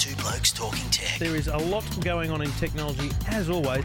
Two Blokes Talking Tech. There is a lot going on in technology, as always.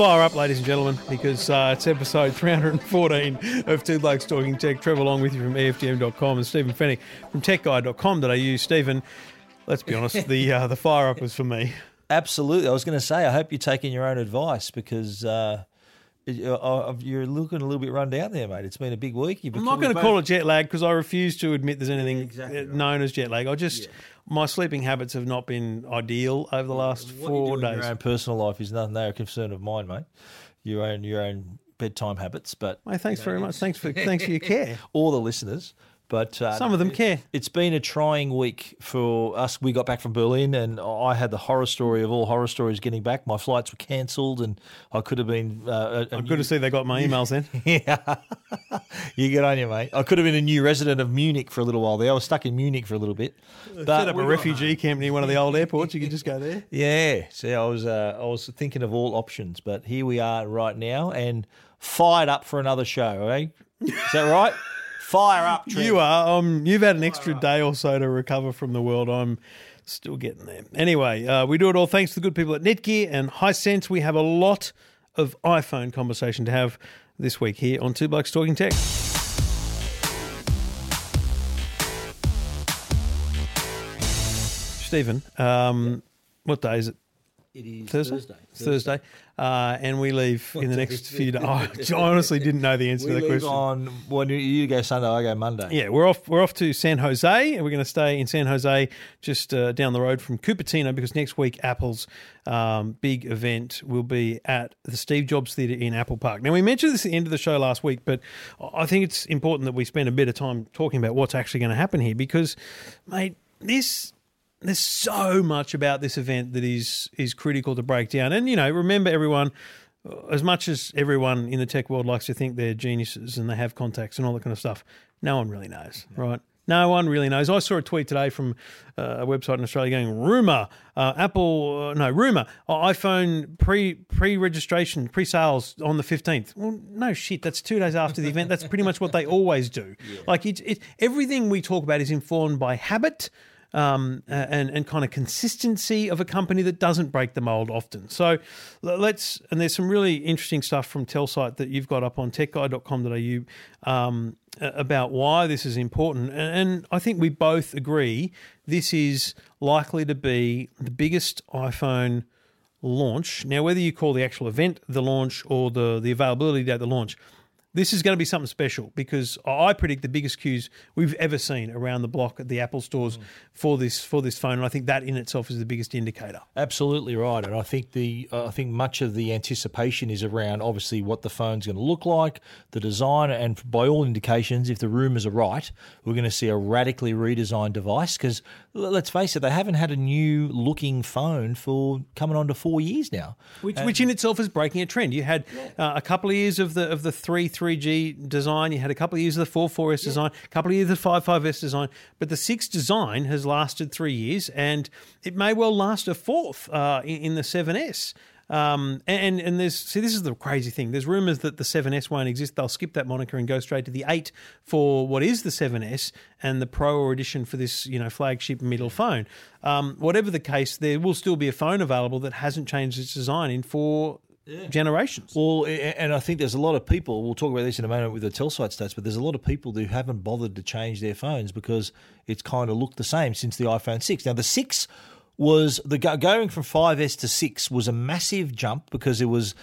Fire up, ladies and gentlemen, because uh, it's episode 314 of Two Blokes Talking Tech. Trevor along with you from EFTM.com and Stephen Fennick from TechGuide.com.au. Stephen, let's be honest, the uh, the fire up was for me. Absolutely. I was going to say, I hope you're taking your own advice because uh, uh, you're looking a little bit run down there, mate. It's been a big week. You've I'm not going to call it jet lag because I refuse to admit there's anything exactly right. known as jet lag. I just my sleeping habits have not been ideal over the last What four you do in days. your own personal life is nothing. They're a concern of mine, mate. Your own your own bedtime habits, but Mate, thanks very much. Thanks for thanks for your care. all the listeners. But uh, Some of them care. It's been a trying week for us. We got back from Berlin, and I had the horror story of all horror stories getting back. My flights were cancelled, and I could have been. Uh, I'm good to see they got my emails then. Yeah, you get on you, mate. I could have been a new resident of Munich for a little while there. I was stuck in Munich for a little bit. Set up a refugee camp near one of the old airports. You could just go there. Yeah, see, I was uh, I was thinking of all options, but here we are right now, and fired up for another show. Eh? Is that right? Fire up, Trev. You are. Um, you've had an extra day or so to recover from the world. I'm still getting there. Anyway, uh, we do it all thanks to the good people at Netgear and Hisense. We have a lot of iPhone conversation to have this week here on Two Blokes Talking Tech. Stephen, um, what day is it? It is Thursday. Thursday, Uh, and we leave in the next few days. I honestly didn't know the answer We to that leave question. on when you- you go Sunday, I go Monday. Yeah, we're off. We're off to San Jose, and we're going to stay in San Jose, just uh, down the road from Cupertino, because next week Apple's um, big event will be at the Steve Jobs Theatre in Apple Park. Now we mentioned this at the end of the show last week, but I think it's important that we spend a bit of time talking about what's actually going to happen here, because, mate, this there's so much about this event that is is critical to break down. And you know, remember everyone, uh, as much as everyone in the tech world likes to think they're geniuses and they have contacts and all that kind of stuff, no one really knows, right? No one really knows. I saw a tweet today from uh, a website in Australia going, "Rumor, uh, Apple, uh, no rumor, uh, iPhone pre pre registration pre sales on the fifteenth. Well, no shit. That's two days after the event. That's pretty much what they always do. Like it, it, everything we talk about is informed by habit um, and and kind of consistency of a company that doesn't break the mold often. So let's and there's some really interesting stuff from Telsyte that you've got up on techguide.com.au um, about why this is important, and, and I think we both agree this is likely to be the biggest iPhone launch. Now, whether you call the actual event the launch or the the availability date the launch. This is going to be something special because I predict the biggest queues we've ever seen around the block at the Apple stores for this for this phone, and I think that in itself is the biggest indicator. Absolutely right, and I think the uh, I think much of the anticipation is around obviously what the phone's going to look like, the design, and by all indications, if the rumours are right, we're going to see a radically redesigned device. Because let's face it, they haven't had a new looking phone for coming on to four years now. Which, which in itself is breaking a trend. You had uh, a couple of years of the of the three 3G design. You had a couple of years of the 4 4S design, a couple of years of the 5 5S design. But the 6 design has lasted three years, and it may well last a fourth uh, in, in the 7S. Um, and and there's see this is the crazy thing. There's rumours that the 7S won't exist. They'll skip that moniker and go straight to the 8 for what is the 7S and the Pro or edition for this you know flagship middle phone. Um, whatever the case, there will still be a phone available that hasn't changed its design in four generations. Well, and I think there's a lot of people. We'll talk about this in a moment with the Telsyte stats, but there's a lot of people who haven't bothered to change their phones because it's kind of looked the same since the iPhone six. Now the six was the going from 5S to six was a massive jump because it was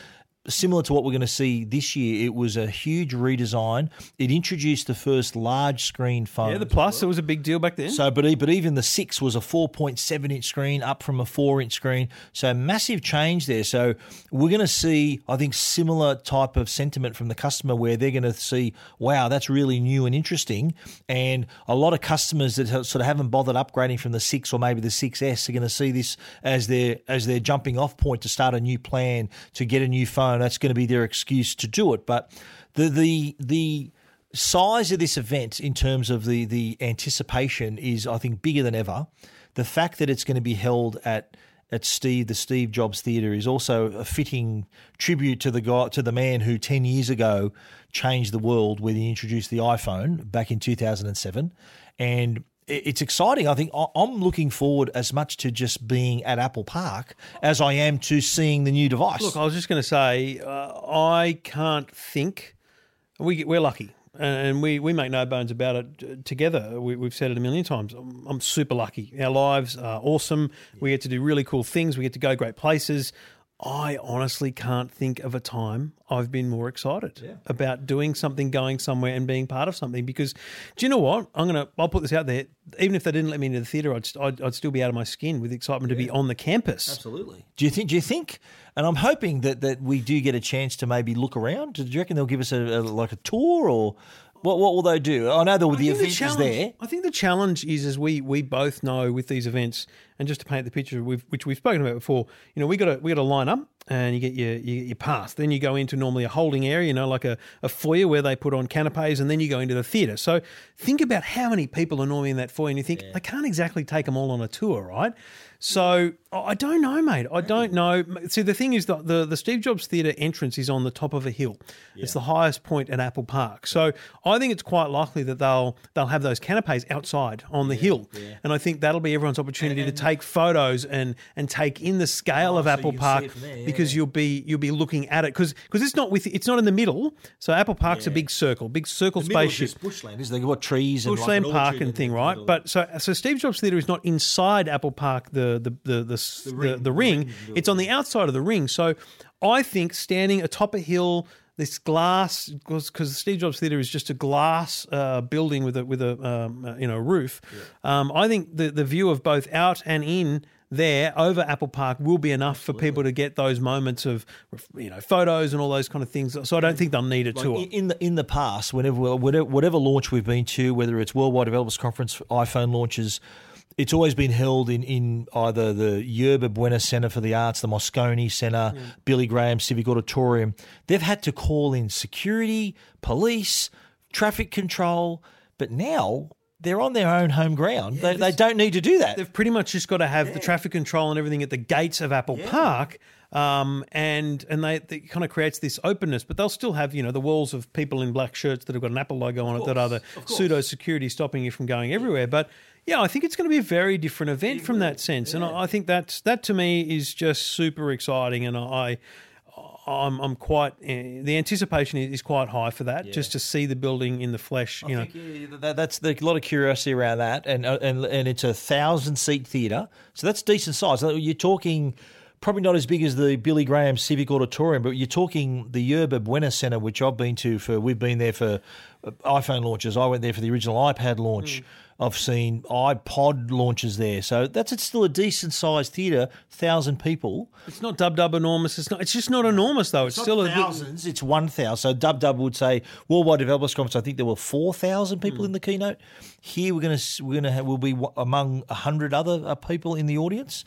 similar to what we're going to see this year. It was a huge redesign. It introduced the first large screen phone. Yeah, the plus, it was a big deal back then. So, but but even the six was a four point seven inch screen, up from a four inch screen. So massive change there. So we're going to see, I think, similar type of sentiment from the customer where they're going to see, wow, that's really new and interesting. And a lot of customers that have, sort of haven't bothered upgrading from the six or maybe the 6S are going to see this as their as their jumping off point to start a new plan to get a new phone. That's going to be their excuse to do it. But the the the size of this event in terms of the the anticipation is I think bigger than ever. The fact that it's going to be held at at Steve the Steve Jobs Theatre is also a fitting tribute to the guy to the man who ten years ago changed the world when he introduced the iPhone back in 2007 and it- it's exciting. I think I- I'm looking forward as much to just being at Apple Park as I am to seeing the new device. Look, I was just going to say, uh, I can't think. We we're lucky, and we, we make no bones about it. Together, we, we've said it a million times. I'm, I'm super lucky. Our lives are awesome. We get to do really cool things. We get to go great places. I honestly can't think of a time I've been more excited about doing something, going somewhere, and being part of something. Because, do you know what? I'm gonna. I'll put this out there. Even if they didn't let me into the theatre, I'd, st- I'd, I'd still be out of my skin with excitement to be on the campus. Absolutely. Do you think? Do you think? And I'm hoping that that we do get a chance to maybe look around. Do you reckon they'll give us a, a like a tour or what? What will they do? I know the, the think event is there. I think the challenge is, as we we both know with these events, and just to paint the picture, we've, which we've spoken about before. You know, we got to we got to line up, and you get your you get your pass. Then you go into normally a holding area, you know, like a, a foyer where they put on canapes, and then you go into the theatre. So think about how many people are normally in that foyer, and you think I can't exactly take them all on a tour, right? So I I don't know, mate. I don't know. See, the thing is that the, the Steve Jobs Theatre entrance is on the top of a hill. It's the highest point at Apple Park. So I think it's quite likely that they'll they'll have those canapes outside on the hill, and I think that'll be everyone's opportunity to take photos and and take in the scale oh, of Oh, so Apple you can see Park there, yeah, because you'll be you'll be looking at it because because it's not with it's not in the middle. So Apple Park's a big circle, big circle spaceship. bushland, is there? Got trees and like Bushland an Park and thing, right? But so so Steve Jobs Theatre is not inside Apple Park, the the the the, s- the, the, ring. It's on the outside of the ring. So I think standing atop a hill, this glass because Steve Jobs Theatre is just a glass uh, building with a with a um, uh, you know roof. Um, I think the the view of both out and in there over Apple Park will be enough for people to get those moments of you know photos and all those kind of things. So I don't think they'll need a tour. in in the in the past, whenever whatever, whatever launch we've been to, whether it's Worldwide Developers Conference, iPhone launches, it's always been held in, in either the Yerba Buena Centre for the Arts, the Moscone Centre, Billy Graham Civic Auditorium. They've had to call in security, police, traffic control, but now they're on their own home ground. they, they don't need to do that. They've pretty much just got to have the traffic control and everything at the gates of Apple Park. Um, and and they, they kind of creates this openness, but they'll still have you know the walls of people in black shirts that have got an Apple logo on it that are the pseudo security stopping you from going everywhere. But yeah, I think it's going to be a very different event from that sense, and I, I think that's that to me is just super exciting, and I. I'm, I'm quite. Uh, the anticipation is quite high for that. Just to see the building in the flesh, you know. think, yeah, that, that's the, a lot of curiosity around that, and uh, and and it's a thousand seat theatre, so that's decent size. You're talking probably not as big as the Billy Graham Civic Auditorium, but you're talking the Yerba Buena Centre, which I've been to for. We've been there for iPhone launches. I went there for the original iPad launch. I've seen iPod launches there, so that's it's still a decent sized theatre, thousand people. It's not dub dub enormous. It's not. It's just not enormous though. It's, still a thousands. It's one thousand. So Dub Dub would say Worldwide Developers Conference. I think there were four thousand people Hmm. in the keynote. Here we're going to we're to have, we'll be among hundred other uh, people in the audience.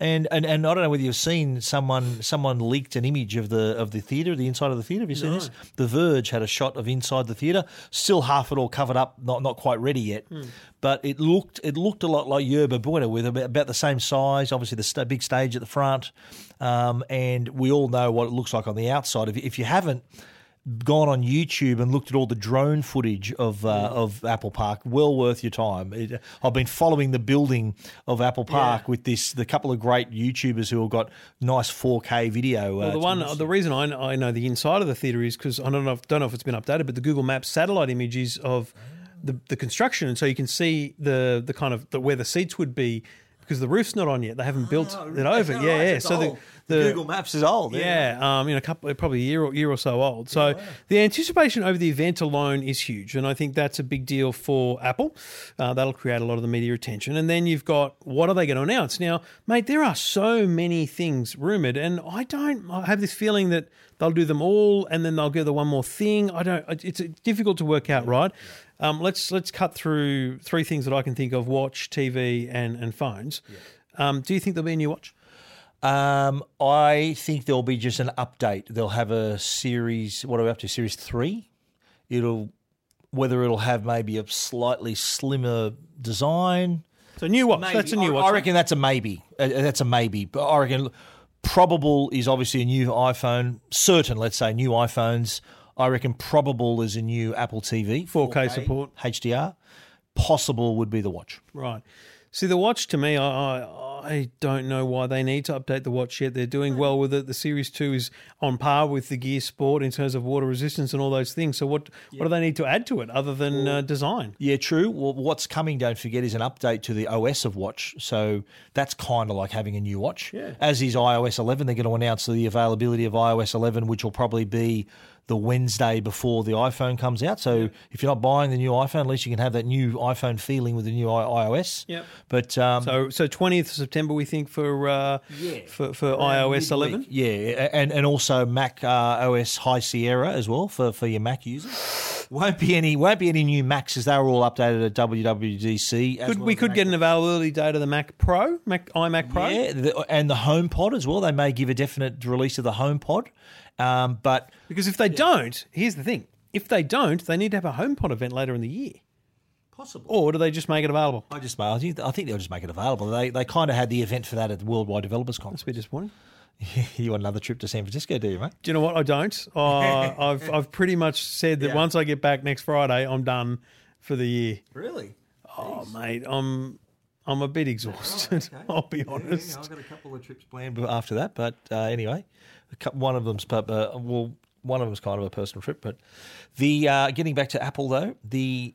And, and and I don't know whether you've seen someone someone leaked an image of the of the theatre, the inside of the theatre. Have you seen this? The Verge had a shot of inside the theatre, still half it all covered up, not not quite ready yet, Hmm. but it looked it looked a lot like Yerba Buena with about, the same size. Obviously, the sta big stage at the front, um, and we all know what it looks like on the outside. If, if you haven't gone on YouTube and looked at all the drone footage of uh, of Apple Park, well worth your time. It, I've been following the building of Apple Park with this the couple of great YouTubers who have got nice 4K video. Well, uh, the one, the reason I, I know the inside of the theatre is because I don't know, if, don't know if it's been updated, but the Google Maps satellite images of the, the construction, and so you can see the the kind of the, where the seats would be because the roof's not on yet. They haven't built it over. Yeah, yeah. So the, the Google Maps is old. yeah, um, you know, a couple, probably a year or year or so old. So the anticipation over the event alone is huge, and I think that's a big deal for Apple. Uh, that'll create a lot of the media attention, and then you've got what are they going to announce now, mate? There are so many things rumored, and I don't. I have this feeling that they'll do them all, and then they'll go the one more thing. I don't. It's difficult to work out, right? Um, let's let's cut through three things that I can think of: watch, TV, and and phones. Um, do you think there'll be a new watch? Um, I think there'll be just an update. They'll have a series. What are we up to? Series three. It'll whether it'll have maybe a slightly slimmer design. So new watch. Maybe. That's a new I, watch. I reckon that's a maybe. Uh, that's a maybe. But I reckon probable is obviously a new iPhone. Certain, let's say, new iPhones. I reckon probable is a new Apple TV. 4K support. HDR. Possible would be the watch. Right. See, the watch to me, I, I I don't know why they need to update the watch yet. They're doing well with it. The Series Two is on par with the Gear Sport in terms of water resistance and all those things. So what what do they need to add to it other than uh, design? Yeah, true. Well, what's coming, don't forget, is an update to the OS of watch. So that's kind of like having a new watch. Yeah. As is iOS 11. They're going to announce the availability of iOS 11, which will probably be the Wednesday before the iPhone comes out. So if you're not buying the new iPhone, at least you can have that new iPhone feeling with the new I- iOS. Yep. But um, So so twentieth of September, we think for uh, for for iOS eleven. Yeah, and and also Mac uh, OS High Sierra as well for, for your Mac users. Won't be any won't be any new Macs as they were all updated at WWDC. Could well we could Mac get an availability date of the Mac Pro, Mac iMac Pro? Yeah, the, and the HomePod as well. They may give a definite release of the HomePod, um, but Because if they don't, here's the thing: if they don't, they need to have a HomePod event later in the year, possible. or do they just make it available? I just I think I think they'll just make it available. They they kind of had the event for that at the Worldwide Developers It's a Conference. bit disappointing. you want another trip to San Francisco, do you, mate? Do you know what? I don't. Uh, I've I've pretty much said that Yeah. once I get back next Friday, I'm done for the year. Really? Oh, mate, I'm I'm a bit exhausted. I'll be honest. yeah I've got a couple of trips planned after that, but uh, anyway, a one of them's uh, well, one of them's kind of a personal trip. But the uh, getting back to Apple though, the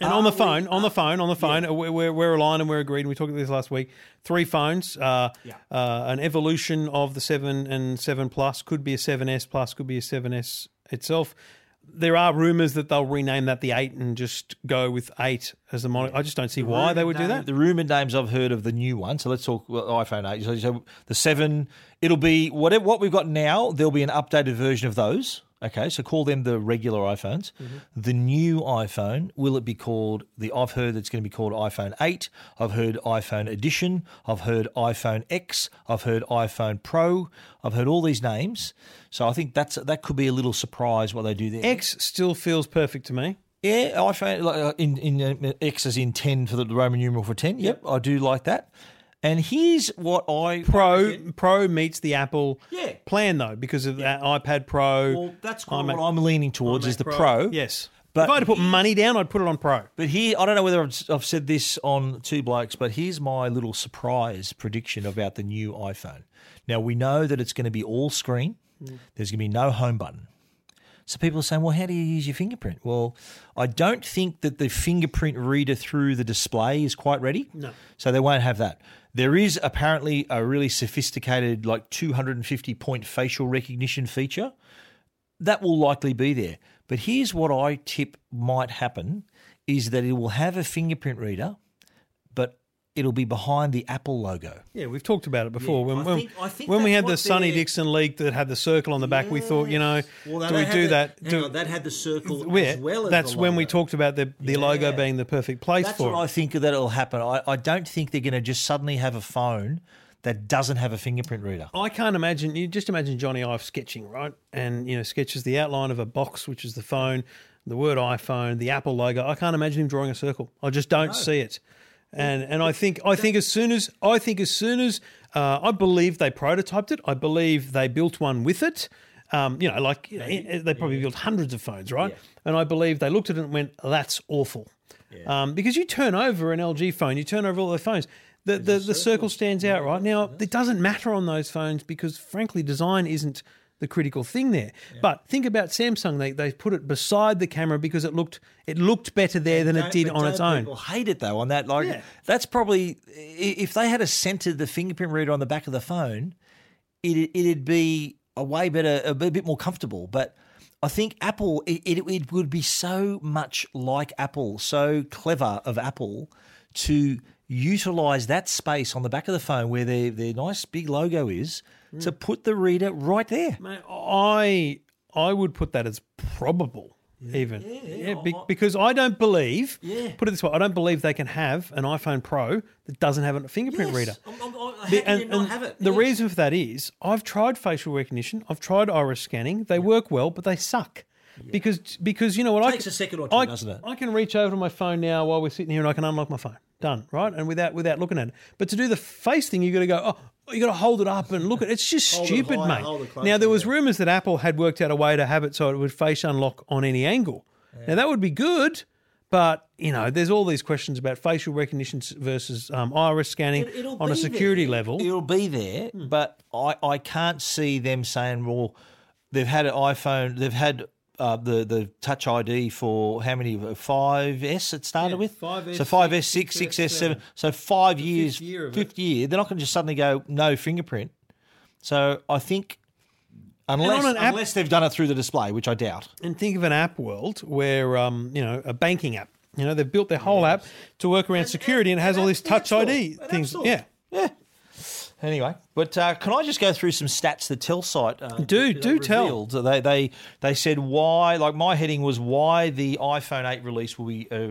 And on the phone, on the phone, on the phone, we're, we're, we're aligned and we're agreed. And we talked about this last week. Three phones, uh, Yeah. uh, an evolution of the 7 and 7 Plus, could be a 7S Plus, could be a 7S itself. There are rumors that they'll rename that the 8 and just go with 8 as the model. I just don't see why they would do that. The rumored names I've heard of the new one. So let's talk iPhone 8. So, so the 7, it'll be whatever what we've got now, there'll be an updated version of those. Okay, so call them the regular iPhones. Mm-hmm. The new iPhone, will it be called the I've heard it's going to be called iPhone 8. I've heard iPhone Edition. I've heard iPhone X. I've heard iPhone Pro. I've heard all these names. So I think that's that could be a little surprise what they do there. X still feels perfect to me. Yeah, iPhone like, uh, in in uh, X is in ten for the, the Roman numeral for ten. Yep, I do like that. And here's what I Pro Pro meets the Apple Yeah. plan though because of that iPad Pro. Well, that's kind of what I'm leaning towards is the iMac Pro. Yes, But if I had to put money down, I'd put it on Pro. But here, I don't know whether I've, I've said this on Two Blokes, but here's my little surprise prediction about the new iPhone. Now, we know that it's going to be all screen, hmm. there's going to be no home button. So people are saying, well, how do you use your fingerprint? Well, I don't think that the fingerprint reader through the display is quite ready. No. So they won't have that. There is apparently a really sophisticated, like 250 point facial recognition feature that will likely be there. But here's what I tip might happen is that it will have a fingerprint reader, it'll be behind the Apple logo. Yeah, we've talked about it before. Yeah, when I when, think- I think when we had the what Sonny they're- Dickson league that had the circle on the back, we thought, you know, do we do that? Do, that had the circle yeah, as well. As that's when we talked about the the logo being the perfect place That's for what it. I think that it'll happen. I, I don't think they're going to just suddenly have a phone that doesn't have a fingerprint reader. I can't imagine. You just imagine Jony Ive sketching, right? And you know, sketches the outline of a box, which is the phone, the word iPhone, the Apple logo. I can't imagine him drawing a circle. I just don't see it. And and I think I think as soon as I think as soon as uh, I believe they prototyped it, I believe they built one with it. Um, you know, like you know, they probably built hundreds of phones, right? And I believe they looked at it and went, "That's awful," um, because you turn over an LG phone, you turn over all the phones. The, the, the circle stands out right now. It doesn't matter on those phones because, frankly, design isn't the critical thing there. But think about Samsung; they they put it beside the camera because it looked it looked better there than it did on its own. People hate it though on that. Like Yeah. that's probably if they had a centered the fingerprint reader on the back of the phone, it it'd be a way better, a bit more comfortable. But I think Apple, it, it, it would be so much like Apple, so clever of Apple to utilize that space on the back of the phone where their their nice big logo is to put the reader right there. Mate, I I would put that as probable. Even yeah, be- because I don't believe. Yeah. Put it this way: I don't believe they can have an iPhone Pro that doesn't have a fingerprint reader. The- and- and The reason for that is I've tried facial recognition, I've tried iris scanning. They work well, but they suck. Because because you know what It Takes I a second or two, I, doesn't it? I can reach over to my phone now while we're sitting here and I can unlock my phone. Done, right? And without without looking at it. But to do the face thing, you've got to go. Oh, you got to hold it up and look at it. It's just Hold it stupid, mate. hold it closer, now there was rumours that Apple had worked out a way to have it so it would face unlock on any angle. Now that would be good, but you know, there's all these questions about facial recognition versus um, iris scanning It- on a security there. level. It'll be there, but I, I can't see them saying, well, they've had an iPhone, they've had uh, the the Touch ID for how many? Five S it started Yeah, with. 5S, so five S, six, six S, seven. So five years, year of it. fifth year. They're not going to just suddenly go no fingerprint. So I think. Unless, an app- unless they've done it through the display, which I doubt. and think of an app world where um, you know a banking app. You know they've built their whole app to work around security and it has all this Touch. ID things. Yeah, Yeah. Anyway, but uh, can I just go through some stats that Telsyte uh, Do- do tell. They they they said why like my heading was why the iPhone 8 release will be uh,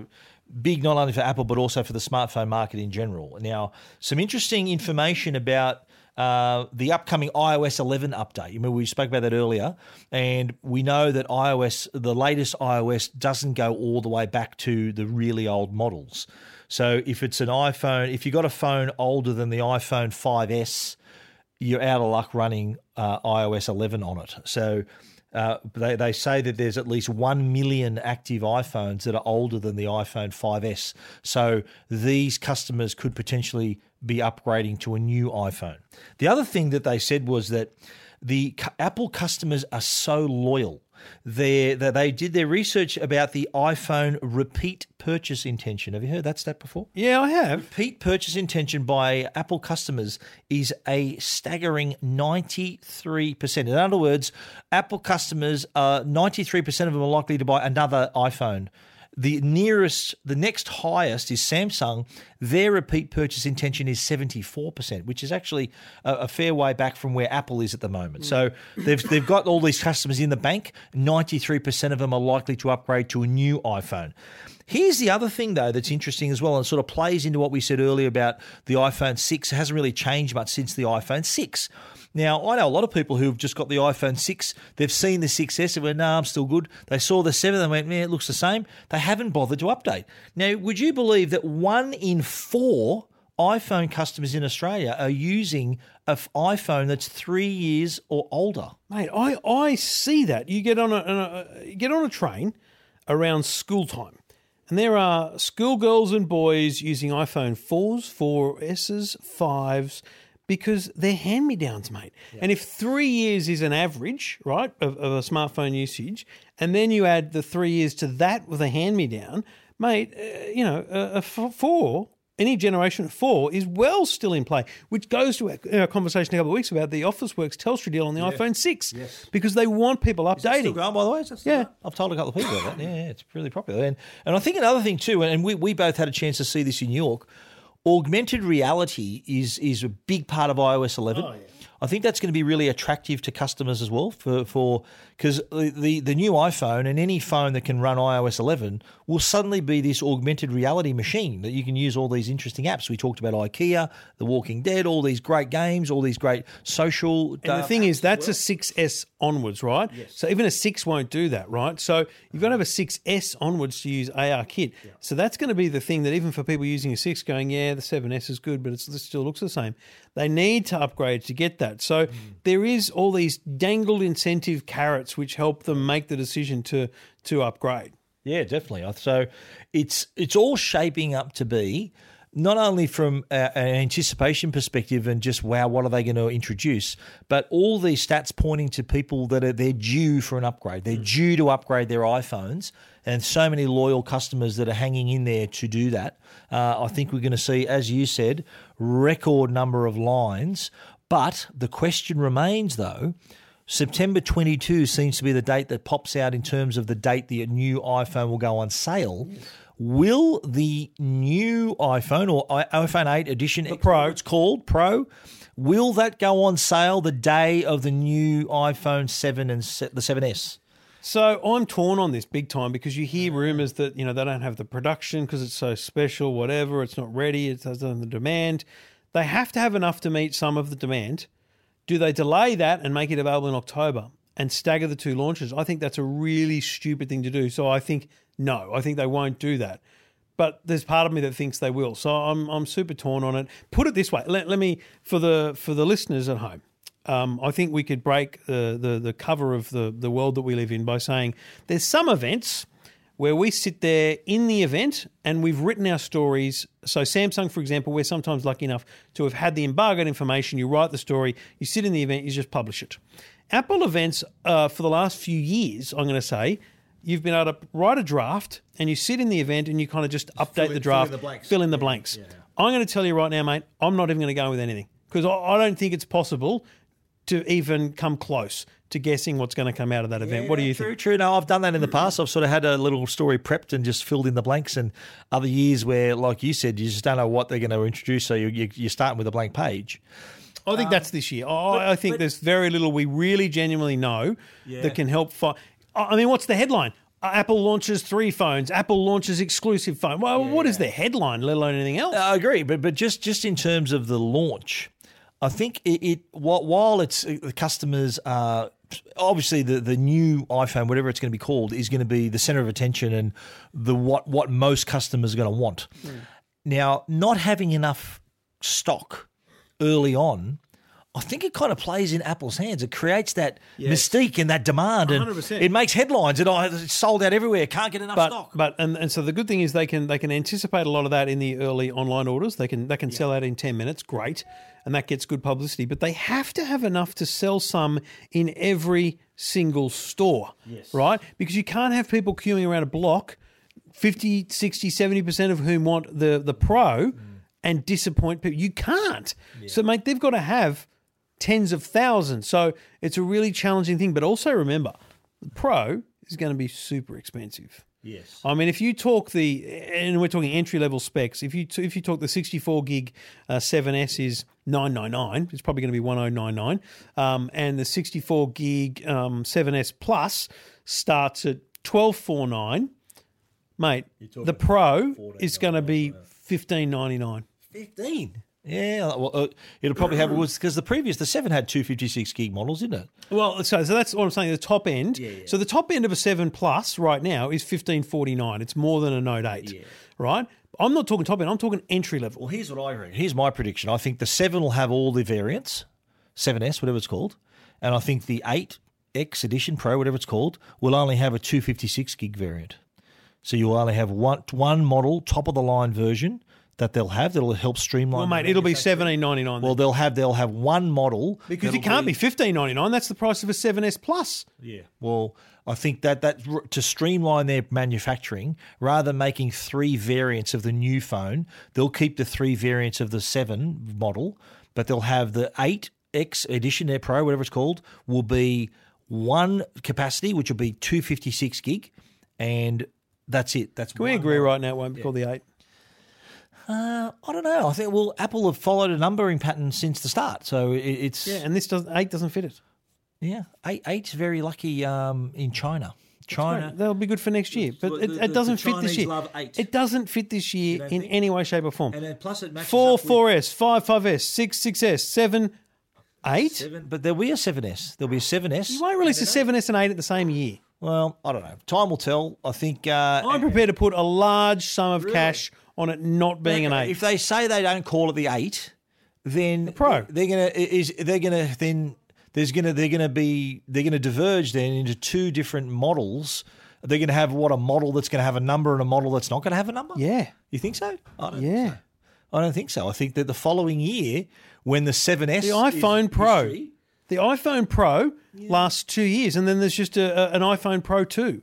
big not only for Apple but also for the smartphone market in general. Now, some interesting information about uh, the upcoming iOS 11 update. You remember we spoke about that earlier, and we know that iOS, the latest iOS, doesn't go all the way back to the really old models. So if it's an iPhone, if you've got a phone older than the iPhone 5S, you're out of luck running uh, iOS 11 on it. So uh, they, they say that there's at least 1 million active iPhones that are older than the iPhone 5S. So these customers could potentially be upgrading to a new iPhone. The other thing that they said was that the Apple customers are so loyal. They, that they did their research about the iPhone repeat purchase intention. Have you heard that stat before? yeah, I have. repeat purchase intention by Apple customers is a staggering 93%. In other words, Apple customers, uh, 93% of them are likely to buy another iPhone. The nearest, the next highest is Samsung. Their repeat purchase intention is 74%, which is actually a, a fair way back from where Apple is at the moment. So mm. they've, they've got all these customers in the bank. 93% of them are likely to upgrade to a new iPhone. Here's the other thing, though, that's interesting as well, and sort of plays into what we said earlier about the iPhone 6. It hasn't really changed much since the iPhone 6. Now, I know a lot of people who've just got the iPhone 6. They've seen the 6S and went, no, I'm still good. They saw the 7 and went, man, it looks the same. They haven't bothered to update. Now, would you believe that one in four iPhone customers in Australia are using an iPhone that's three years or older? Mate, I, I see that. You get on a, a get on a train around school time, and there are schoolgirls and boys using iPhone fours, four S's, fives, because they're hand me downs, mate. And if three years is an average, right, of, of a smartphone usage, and then you add the three years to that with a hand me down, mate, uh, you know, f- four any generation of four is well still in play, which goes to our, our conversation a couple of weeks about the Officeworks Telstra deal on the iPhone 6 because they want people updating. Still going, by the way. Yeah. I've told a couple of people about that. Yeah, yeah, it's really popular. And, and I think another thing too, and we, we both had a chance to see this in New York, augmented reality is is a big part of iOS 11. I think that's going to be really attractive to customers as well for for because the, the the new iPhone and any phone that can run iOS 11 will suddenly be this augmented reality machine that you can use all these interesting apps. We talked about IKEA, The Walking Dead, all these great games, all these great social. And the thing is, that's a 6S onwards, right? Yes. So even a 6 won't do that, right? So you've got to have a 6S onwards to use AR Kit. So that's going to be the thing that even for people using a 6 going, yeah, the 7S is good, but it still looks the same. They need to upgrade to get that. So there is all these dangled incentive carrots which help them make the decision to to upgrade. Yeah, definitely. So it's it's all shaping up to be not only from a, an anticipation perspective and just wow, what are they going to introduce, but all these stats pointing to people that are they're due for an upgrade. They're due to upgrade their iPhones, and so many loyal customers that are hanging in there to do that. Uh, I think we're going to see, as you said, record number of lines. But the question remains, though. September 22 seems to be the date that pops out in terms of the date the new iPhone will go on sale. Will the new iPhone or iPhone 8 edition, the Pro. it's called Pro, will that go on sale the day of the new iPhone 7 and the 7S? So I'm torn on this big time because you hear rumors that you know they don't have the production because it's so special, whatever. It's not ready. It doesn't have the demand. They have to have enough to meet some of the demand. Do they delay that and make it available in October and stagger the two launches? I think that's a really stupid thing to do. So I think no, I think they won't do that. But there's part of me that thinks they will. So I'm I'm super torn on it. Put it this way. Let, let me for the for the listeners at home. Um, I think we could break the, the the cover of the the world that we live in by saying there's some events where we sit there in the event and we've written our stories. So, Samsung, for example, we're sometimes lucky enough to have had the embargoed information. You write the story, you sit in the event, you just publish it. Apple events uh, for the last few years, I'm going to say, you've been able to write a draft and you sit in the event and you kind of just update in- the fill in draft, the blanks. fill in the blanks. I'm going to tell you right now, mate, I'm not even going to go with anything because I, I don't think it's possible to even come close to guessing what's going to come out of that event. what do you true, think? True, true. No, I've done that in the past. I've sort of had a little story prepped and just filled in the blanks. And other years where, like you said, you just don't know what they're going to introduce, so you, you're starting with a blank page. I think that's this year. I, I think there's very little we really genuinely know that can help. Fi- I mean, what's the headline? Uh, Apple launches three phones. Apple launches exclusive phone. Well, what is the headline, let alone anything else? I agree, but but just just in terms of the launch, I think it, it while it's uh, the customers are obviously the the new iPhone, whatever it's going to be called, is going to be the center of attention and the what what most customers are going to want. Now, not having enough stock early on. I think it kind of plays in Apple's hands. It creates that mystique and that demand, and 100%. it makes headlines. And oh, it's sold out everywhere. Can't get enough but stock. but and, and so the good thing is they can they can anticipate a lot of that in the early online orders. They can they can sell out in ten minutes. Great, and that gets good publicity. But they have to have enough to sell some in every single store. Yes. Right, because you can't have people queuing around a block, 50, 60, 70 percent of whom want the the Pro, and disappoint people. You can't. So mate, they've got to have tens of thousands. So it's a really challenging thing. But also remember, the Pro is going to be super expensive. yes. I mean, if you talk the, and we're talking entry level specs, if you if you talk the 64 gig uh, 7S is 999, it's probably going to be 1099, um, and the 64 gig um, 7S Plus starts at 1249. Mate, the Pro is going to be 1599. 15. Yeah, well, uh, it'll probably have was because the previous the seven had two fifty six gig models, didn't it? Well, so, so that's what I'm saying. The top end. So the top end of a seven plus right now is fifteen forty nine. It's more than a Note eight, right? I'm not talking top end. I'm talking entry level. Well, here's what I reckon. Here's my prediction. I think the seven will have all the variants, seven S, whatever it's called, and I think the eight X edition Pro, whatever it's called, will only have a two fifty six gig variant. So you will only have one one model, top of the line version that they'll have that'll help streamline. Well, mate, it'll be seventeen ninety nine. Well, they'll have they'll have one model because it can't be fifteen ninety nine. That's the price of a seven S plus. Yeah. Well, I think that that to streamline their manufacturing, rather than making three variants of the new phone, they'll keep the three variants of the seven model, but they'll have the eight X edition, their Pro, whatever it's called, will be one capacity, which will be two fifty six gig, and that's it. That's Can we agree right now it won't be called the eight? Uh, I don't know. I think well, Apple have followed a numbering pattern since the start, so it, it's Yeah, and this doesn't eight doesn't fit it. yeah. Eight eight's very lucky um, in China. China. That'll be good for next year, but the- it, the- it doesn't the fit this year. love eight. It doesn't fit this year in any way, shape, or form. And then plus it matches Four, up with- four S, five, five S, six, six S, seven, eight. Seven, but there'll be a 7S. There'll be a 7S. You won't release a seven S and eight at the same year. Well, I don't know. Time will tell. I think. Uh, I'm prepared to put a large sum of cash on it not being an eight. If they say they don't call it the eight, then the pro. they're gonna is they're gonna then there's gonna they're gonna be they're gonna diverge then into two different models. They're gonna have what a model that's gonna have a number and a model that's not gonna have a number. Yeah, you think so? I don't yeah. Think so. I don't think so. I think that the following year, when the 7S. The iPhone Pro. History, the iPhone Pro yeah. lasts two years, and then there's just a, a, an iPhone Pro 2.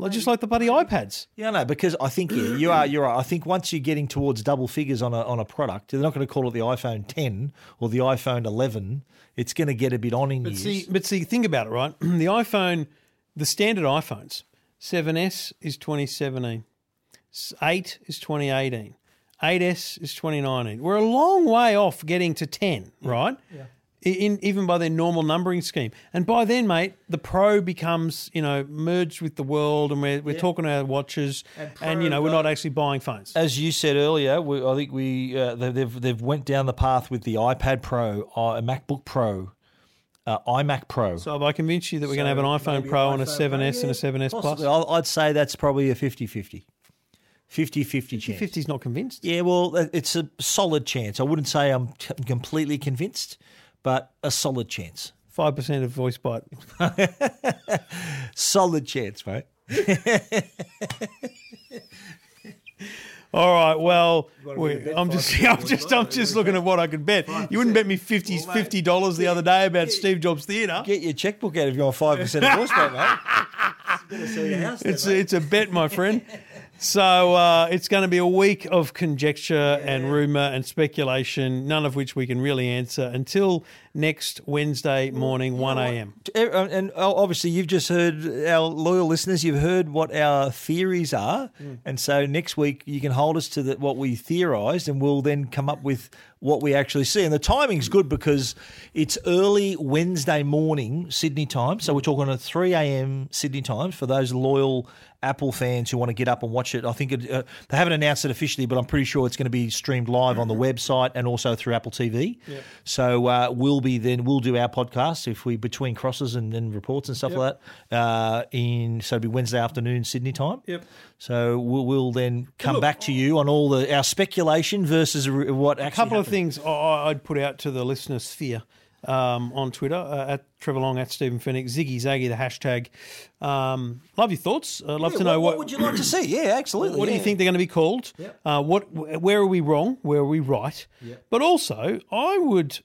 I just like the bloody iPads. Yeah, no, because I think yeah, you are you're right. I think once you're getting towards double figures on a on a product, they're not going to call it the iPhone 10 or the iPhone 11. It's going to get a bit on in but years. See, but see, think about it, right? the iPhone, the standard iPhones, 7s is 2017, 8 is 2018, 8s is 2019. We're a long way off getting to 10, right? Yeah. In, even by their normal numbering scheme, and by then, mate, the Pro becomes you know merged with the world, and we're, we're talking about watches, and, you know we're not actually buying phones. As you said earlier, we, I think we uh, they- they've they've went down the path with the iPad Pro, uh, MacBook Pro, uh, iMac Pro. so have I convinced you that we're going to have an iPhone Pro and a 7S and a 7S Plus? Possibly. I'll- I'd say that's probably a 50-50. 50-50 chance. 50's not convinced. Yeah, well, it's a solid chance. I wouldn't say I'm c- completely convinced, but a solid chance. Five percent of voice bite. Solid chance, mate. All right. Well, we, I'm just, I'm just, I'm just looking at what I could bet. You wouldn't bet me 50 fifty dollars the other day about Steve Jobs Theatre. Get your checkbook out if you want five percent of voice rate, mate. Better sell your house. It's a, it's a bet, my friend. So uh, it's going to be a week of conjecture and rumor and speculation, none of which we can really answer until next Wednesday morning, 1 a.m. Uh, uh, and uh, obviously, you've just heard our loyal listeners. You've heard what our theories are, hmm. and so next week you can hold us to the, what we theorised, and we'll then come up with what we actually see. And the timing's good because it's early Wednesday morning Sydney time, so we're talking at three a.m. Sydney time for those loyal Apple fans who want to get up and watch it. I think it, uh, they haven't announced it officially, but I'm pretty sure it's going to be streamed live on the website and also through Apple TV. So uh, we'll be then we'll do our podcast if we between crosses and, and reports and stuff like that. Uh, in so it'll be Wednesday afternoon Sydney time. Yep. So we'll, we'll then come back to you on all the our speculation versus what actually. A couple of things I'd put out to the listener sphere um, on Twitter uh, at Trevor Long, at Stephen Fennick, Ziggy Zaggy, the hashtag. Um, love your thoughts. I'd love Yeah, to know what, what, would you like to see? Yeah, absolutely. What do you think they're going to be called? Uh, what, where are we wrong? Where are we right? But also, I would.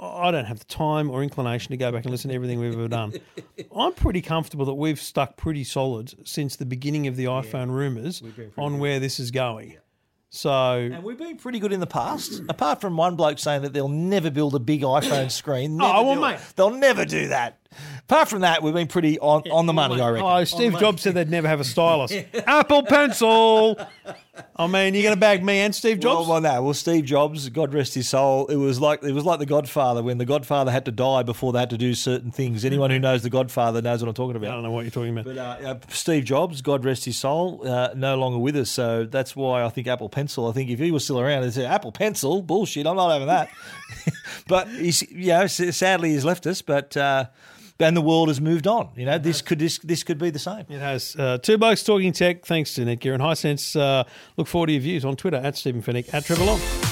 I don't have the time or inclination to go back and listen to everything we've ever done. I'm pretty comfortable that we've stuck pretty solid since the beginning of the iPhone rumors on where this is going. So And we've been pretty good in the past, apart from one bloke saying that they'll never build a big iPhone screen. Oh, never Oh, well, do it. mate. They'll never do that. Apart from that, we've been pretty on, on the money, I reckon. Oh, Steve Jobs said they'd never have a stylus. Apple Pencil. I mean, you're going to bag me and Steve Jobs? Well, well, no. Well, Steve Jobs, God rest his soul, it was like it was like the Godfather when the Godfather had to die before they had to do certain things. Anyone who knows the Godfather knows what I'm talking about. I don't know what you're talking about. But uh, uh, Steve Jobs, God rest his soul, uh, no longer with us. So that's why I think Apple Pencil. I think if he was still around, they'd say Apple Pencil, bullshit. I'm not having that. but he's, you know, sadly he's left us. But uh, and the world has moved on. You know, this could this this could be the same. It has. Uh, two blokes talking tech. Thanks to Netgear and Hisense. Uh, look forward to your views on Twitter at Stephen Fennick at Trevor Long.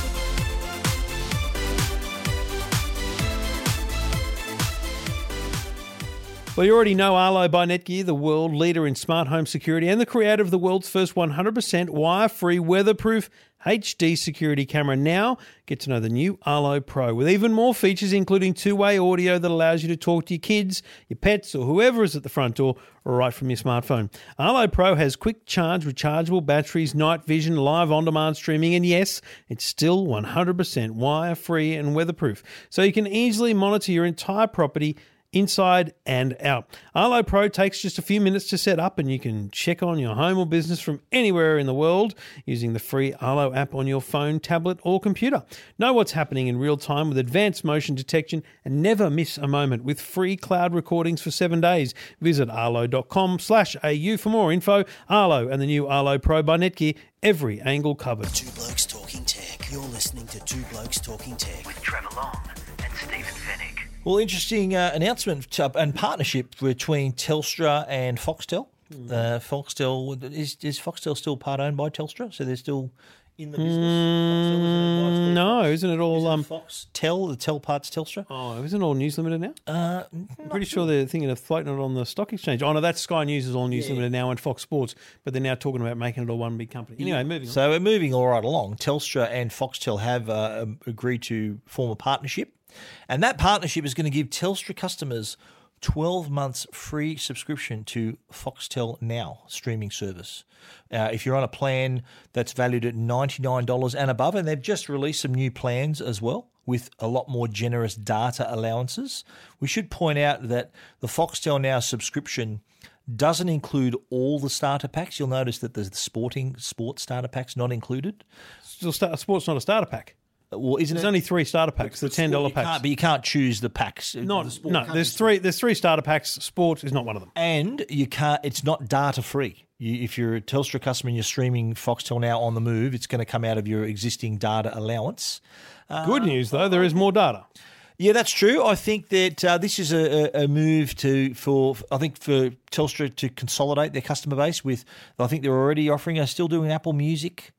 Well, you already know Arlo by Netgear, the world leader in smart home security and the creator of the world's first 100% wire-free, weatherproof HD security camera. Now, get to know the new Arlo Pro with even more features, including two-way audio that allows you to talk to your kids, your pets, or whoever is at the front door right from your smartphone. Arlo Pro has quick charge, rechargeable batteries, night vision, live on-demand streaming, and yes, it's still 100% wire-free and weatherproof, so you can easily monitor your entire property inside and out. Arlo Pro takes just a few minutes to set up, and you can check on your home or business from anywhere in the world using the free Arlo app on your phone, tablet, or computer. Know what's happening in real time with advanced motion detection and never miss a moment with free cloud recordings for seven days. Visit arlo.com slash au for more info. Arlo and the new Arlo Pro by Netgear, every angle covered. Two Blokes Talking Tech. You're listening to Two Blokes Talking Tech. with Trevor Long and Stephen Fennick. Well, interesting uh, announcement and partnership between Telstra and Foxtel. Uh, Foxtel is is Foxtel still part owned by Telstra, so they're still in the business. Foxtel isn't No, isn't it all? Um, Foxtel, the Tel parts Telstra. oh, isn't it all News Limited now? Uh, I'm pretty sure they're thinking of floating it on the stock exchange. Oh no, that's Sky News is all News Limited now and Fox Sports, but they're now talking about making it all one big company. Anyway, moving on. So we're moving all right along. Telstra and Foxtel have uh, um, agreed to form a partnership, and that partnership is going to give Telstra customers 12 months free subscription to Foxtel Now streaming service. Uh, if you're on a plan that's valued at $99 and above, and they've just released some new plans as well with a lot more generous data allowances. We should point out that the Foxtel Now subscription doesn't include all the starter packs. You'll notice that the sporting sports starter packs not included. Sport's not a starter pack. Well, isn't There's it? only three starter packs. The ten dollar You can't- packs. but you can't choose the packs. Not The sport no. There's be three. There's three starter packs. Sport is not one of them. and you can't. It's not data free. You, if you're a Telstra customer and you're streaming Foxtel now on the move, it's going to come out of your existing data allowance. Good news though, there is more data. Yeah, that's true. I think that uh, this is a, a a move to for I think for Telstra to consolidate their customer base with. I think they're already offering. Are still doing Apple Music.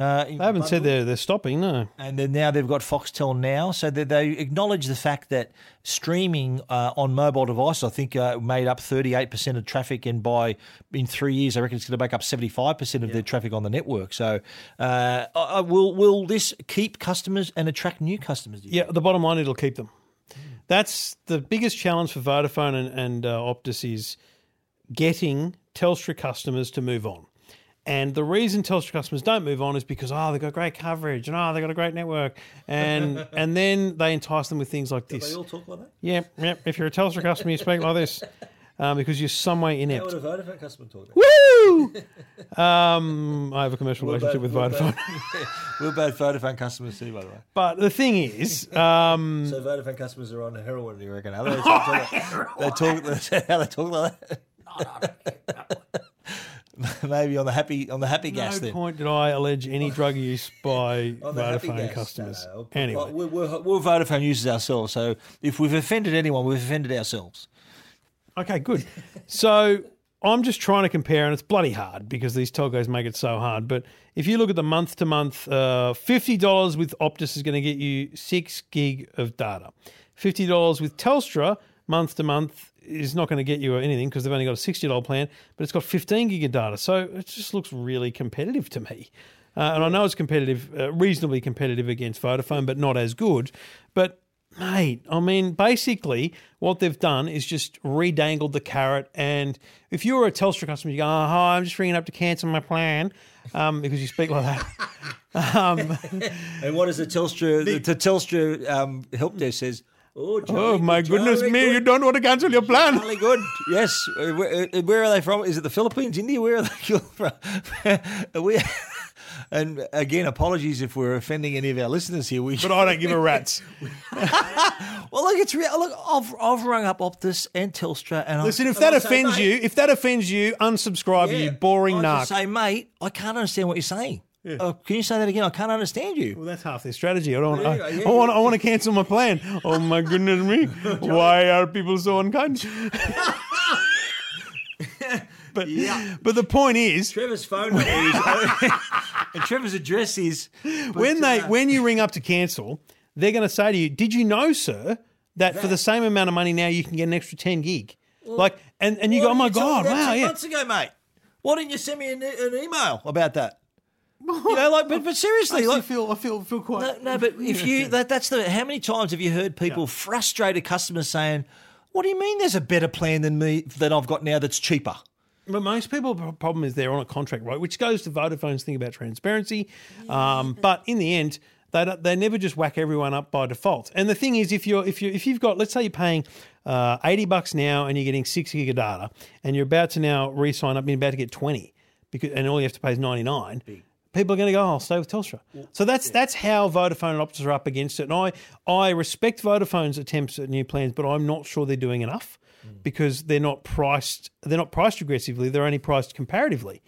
Uh, They haven't said they're they're stopping. No. and then now they've got Foxtel now, so that they acknowledge the fact that streaming uh, on mobile device, I think, uh, made up thirty eight percent of traffic, and by in three years, I reckon it's going to make up seventy five percent of their traffic on the network. So, uh, will will this keep customers and attract new customers? Yeah, the bottom line, it'll keep them. That's the biggest challenge for Vodafone and, and uh, Optus is getting Telstra customers to move on. And the reason Telstra customers don't move on is because oh they've got great coverage and oh they've got a great network and and then they entice them with things like this. They all talk like that? Yeah, yeah. If you're a Telstra customer, you speak like this um, because you're some way inept. a Vodafone customer talk? Woo! Um, I have a commercial relationship with Vodafone. We're both Vodafone customers too, by the way. But the thing is, um, So Vodafone customers are on heroin, do you reckon? Are they, they talk, they talk, how they talk like that. Maybe on the happy on the happy gas no then. point did I allege any drug use by Vodafone customers. No, no. Anyway, we're, we're, we're Vodafone users ourselves, so if we've offended anyone, we've offended ourselves. okay, good. So I'm just trying to compare, and it's bloody hard because these telcos make it so hard. But if you look at the month to month, uh, fifty dollars with Optus is going to get you six gig of data. Fifty dollars with Telstra month to month is not going to get you anything because they've only got a sixty dollar plan, but it's got fifteen gig of data. So it just looks really competitive to me. Uh, and I know it's competitive, uh, reasonably competitive against Vodafone, but not as good. But mate, I mean, basically, what they've done is just redangled the carrot. And if you're a Telstra customer, you go, "Oh, hi, I'm just ringing up to cancel my plan," um, because you speak like that. um, And what is the Telstra? The, the Telstra um, help desk says. Oh, oh my goodness me! You don't want to cancel your plan. Really good. Yes. Uh, Where, uh, where are they from? Is it the Philippines, India? Where are they from? We, and again, apologies if we're offending any of our listeners here. We But I don't give a rat's. well, look, it's real. Look, I've, I've rung up Optus and Telstra, and Listen, I, if that say, offends mate, you, if that offends you, unsubscribe, yeah, you boring narc. say, mate, I can't understand what you're saying. Oh, can you say that again? I can't understand you. Well, that's half their strategy. I don't. Want, I, go, yeah, I want. I want to cancel my plan. Oh my goodness me! Why are people so unkind? but yeah. but the point is, Trevor's phone number is, and Trevor's address is. when they uh, when you ring up to cancel, they're going to say to you, "Did you know, sir, that, for the same amount of money now you can get an extra ten gig?" like, and and you go, "Oh my god, wow, yeah." Months ago, mate. Why didn't you send me an, an email about that? You know, like, but, but seriously, like, feel I feel feel quite. No, no, but if you that, that's the how many times have you heard people frustrated customers saying, "What do you mean? There's a better plan than me that I've got now that's cheaper." But most people, the problem is they're on a contract, right? Which goes to Vodafone's thing about transparency. Um, but in the end, they they never just whack everyone up by default. And the thing is, if you're if you if you've got, let's say you're paying uh, eighty bucks now and you're getting six gig of data, and you're about to now re-sign up, you're about to get twenty, because and all you have to pay is ninety nine. People are going to go, oh, I'll stay with Telstra. So that's that's how Vodafone and Optus are up against it. And I I respect Vodafone's attempts at new plans, but I'm not sure they're doing enough mm. because they're not priced they're not priced aggressively. They're only priced comparatively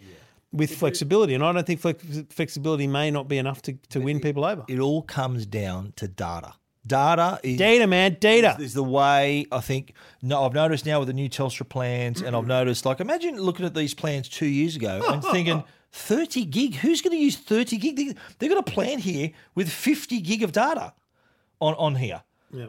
with flexibility. And I don't think flex- flexibility may not be enough to, to win people over. It all comes down to data. Data is Data, man, data. is the way I think. No, I've noticed now with the new Telstra plans, and I've mm. noticed like imagine looking at these plans two years ago and thinking. 30 gig? Who's going to use 30 gig? They- They've got a plan here with 50 gig of data on, on here.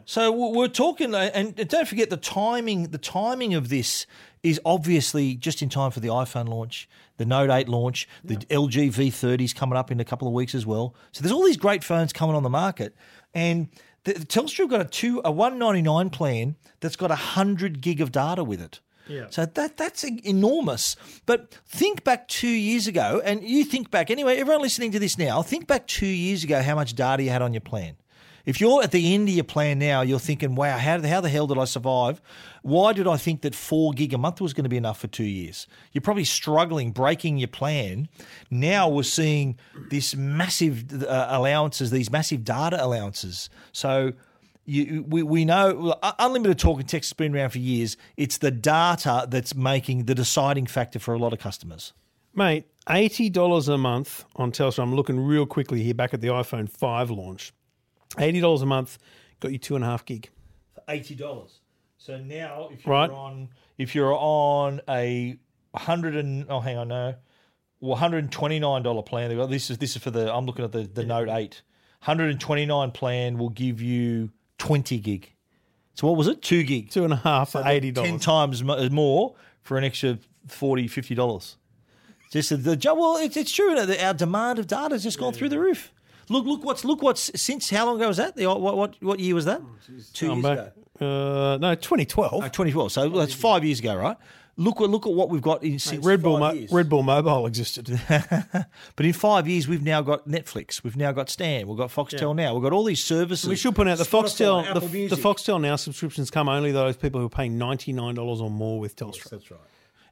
So we're talking, uh, and don't forget the timing. The timing of this is obviously just in time for the iPhone launch, the Note 8 launch, the LG V30 is coming up in a couple of weeks as well. So there's all these great phones coming on the market, and the, the Telstra have got a two a 199 plan that's got hundred gig of data with it. Yeah. So that that's enormous. But think back two years ago, and you think back anyway. Everyone listening to this now, think back two years ago how much data you had on your plan. If you're at the end of your plan now, you're thinking, "Wow, how, how the hell did I survive? Why did I think that four gig a month was going to be enough for two years?" You're probably struggling, breaking your plan. Now we're seeing this massive uh, allowances, these massive data allowances. So you, we, we know unlimited talk and text has been around for years. It's the data that's making the deciding factor for a lot of customers. Mate, eighty dollars a month on Telstra. I'm looking real quickly here back at the iPhone five launch. Eighty dollars a month got you two and a half gig. For eighty dollars. So now, if you're Right. on, if you're on a hundred and oh, hang on, no, well, hundred and twenty nine dollar plan. This is this is for the. I'm looking at the the Note eight. Hundred and twenty nine plan will give you twenty gig. So what was it? Two gig. Two and a half for eighty Ten dollars. 10 times more for an extra 40 50 dollars. Just the, the well, it's, it's true. that Our demand of data has just gone through the roof. Look, look what's look what's since how long ago was that? The, what what what year was that? Two I'm years back. ago. Uh, no, 2012. Oh, 2012. So that's five years ago, right? Look at look at what we've got in since Red Bull, five Mo- years. Red Bull Mobile existed. But in five years, we've now got Netflix, we've now got Stan, we've got Foxtel now, we've got all these services. we should point out the Spotify, Foxtel, the, the Foxtel now subscriptions come only those people who are paying ninety nine dollars or more with Telstra. Yes, That's right.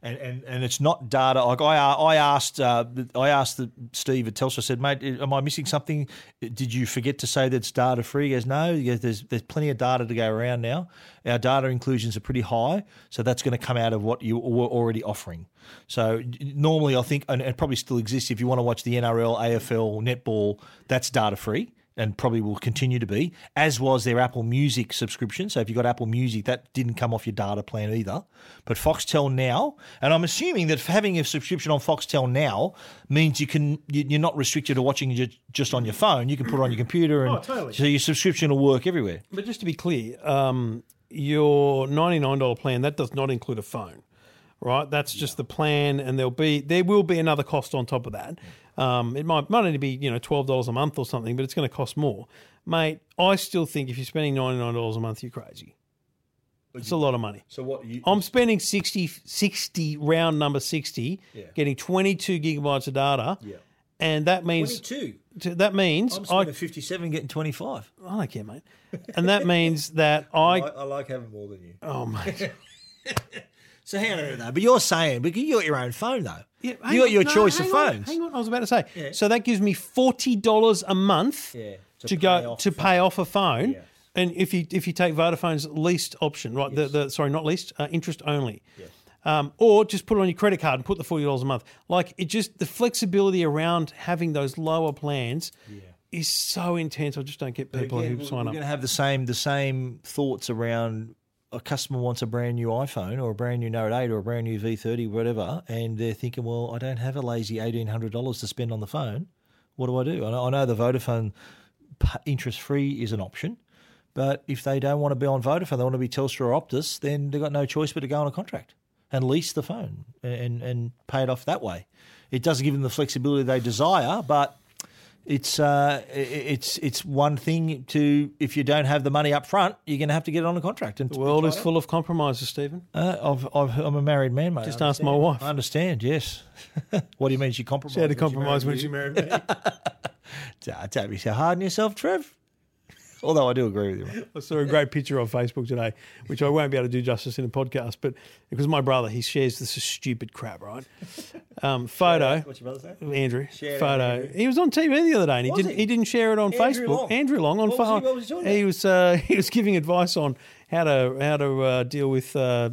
And, and and it's not data. Like I I asked uh, I asked the, Steve at Telstra. Said, mate, am I missing something? Did you forget to say that it's data free? He goes, no. He goes, there's there's plenty of data to go around now. Our data inclusions are pretty high, so that's going to come out of what you were already offering. So normally, I think, and it probably still exists if you want to watch the NRL, AFL, netball. That's data free and probably will continue to be, as was their Apple Music subscription. So if you got Apple Music, that didn't come off your data plan either. But Foxtel now, and I'm assuming that having a subscription on Foxtel now means you can you- you're not restricted to watching it just on your phone. You can put it on your computer, and Oh, totally. so your subscription will work everywhere. But just to be clear, um, your ninety nine dollar plan that does not include a phone, right? That's just the plan, and there'll be there will be another cost on top of that. Um, it might might only be you know twelve dollars a month or something, but it's going to cost more, mate. I still think if you're spending ninety nine dollars a month, you're crazy. It's a lot of money. So what you I'm spending 60, 60 round number 60, Yeah. getting 22 gigabytes of data. Yeah. And that means two. that means I'm I, spending 57, getting 25. I don't care, mate. And that means that I I like having more than you. oh mate. So hang on a minute though. But you're saying because you got your own phone though. Yeah, you got on, your no, choice of on, phones. hang on, I was about to say. Yeah. So that gives me forty dollars a month Yeah, to to, pay go off to a pay off a phone. And if you if you take Vodafone's least option, right? The, the sorry, not least, uh, interest only. Um, or just put it on your credit card and put the forty dollars a month. Like it just the flexibility around having those lower plans is so intense. I just don't get people Again, who we're, sign we're up. going to have the same the same thoughts around a customer wants a brand new iPhone or a brand new Note 8 or a brand new V30, whatever, and they're thinking, well, I don't have a lazy eighteen hundred dollars to spend on the phone. What do I do? I know the Vodafone interest free is an option, but if they don't want to be on Vodafone, they want to be Telstra or Optus, then they've got no choice but to go on a contract and lease the phone and and pay it off that way. It doesn't give them the flexibility they desire, but it's uh, it's it's one thing to if you don't have the money up front, you're going to have to get it on a contract. And The world is full of compromises, Stephen. uh, I've, I've, I'm a married man, mate. Just ask my wife. I understand. Yes. what do you mean she compromised? She had to compromise when she married me. Don't be so hard on yourself, Trev. Although I do agree with you. mate. I saw a great picture on Facebook today, which I won't be able to do justice in a podcast, but because my brother, he shares this stupid crap, right? Um, photo, What's your brother say? Andrew, photo. Andrew. He was on TV the other day, and he Was didn't. he? He? didn't share it on Andrew Facebook. Long. Andrew Long on What was he- what was he he was uh, he was giving advice on how to how to uh, deal with uh,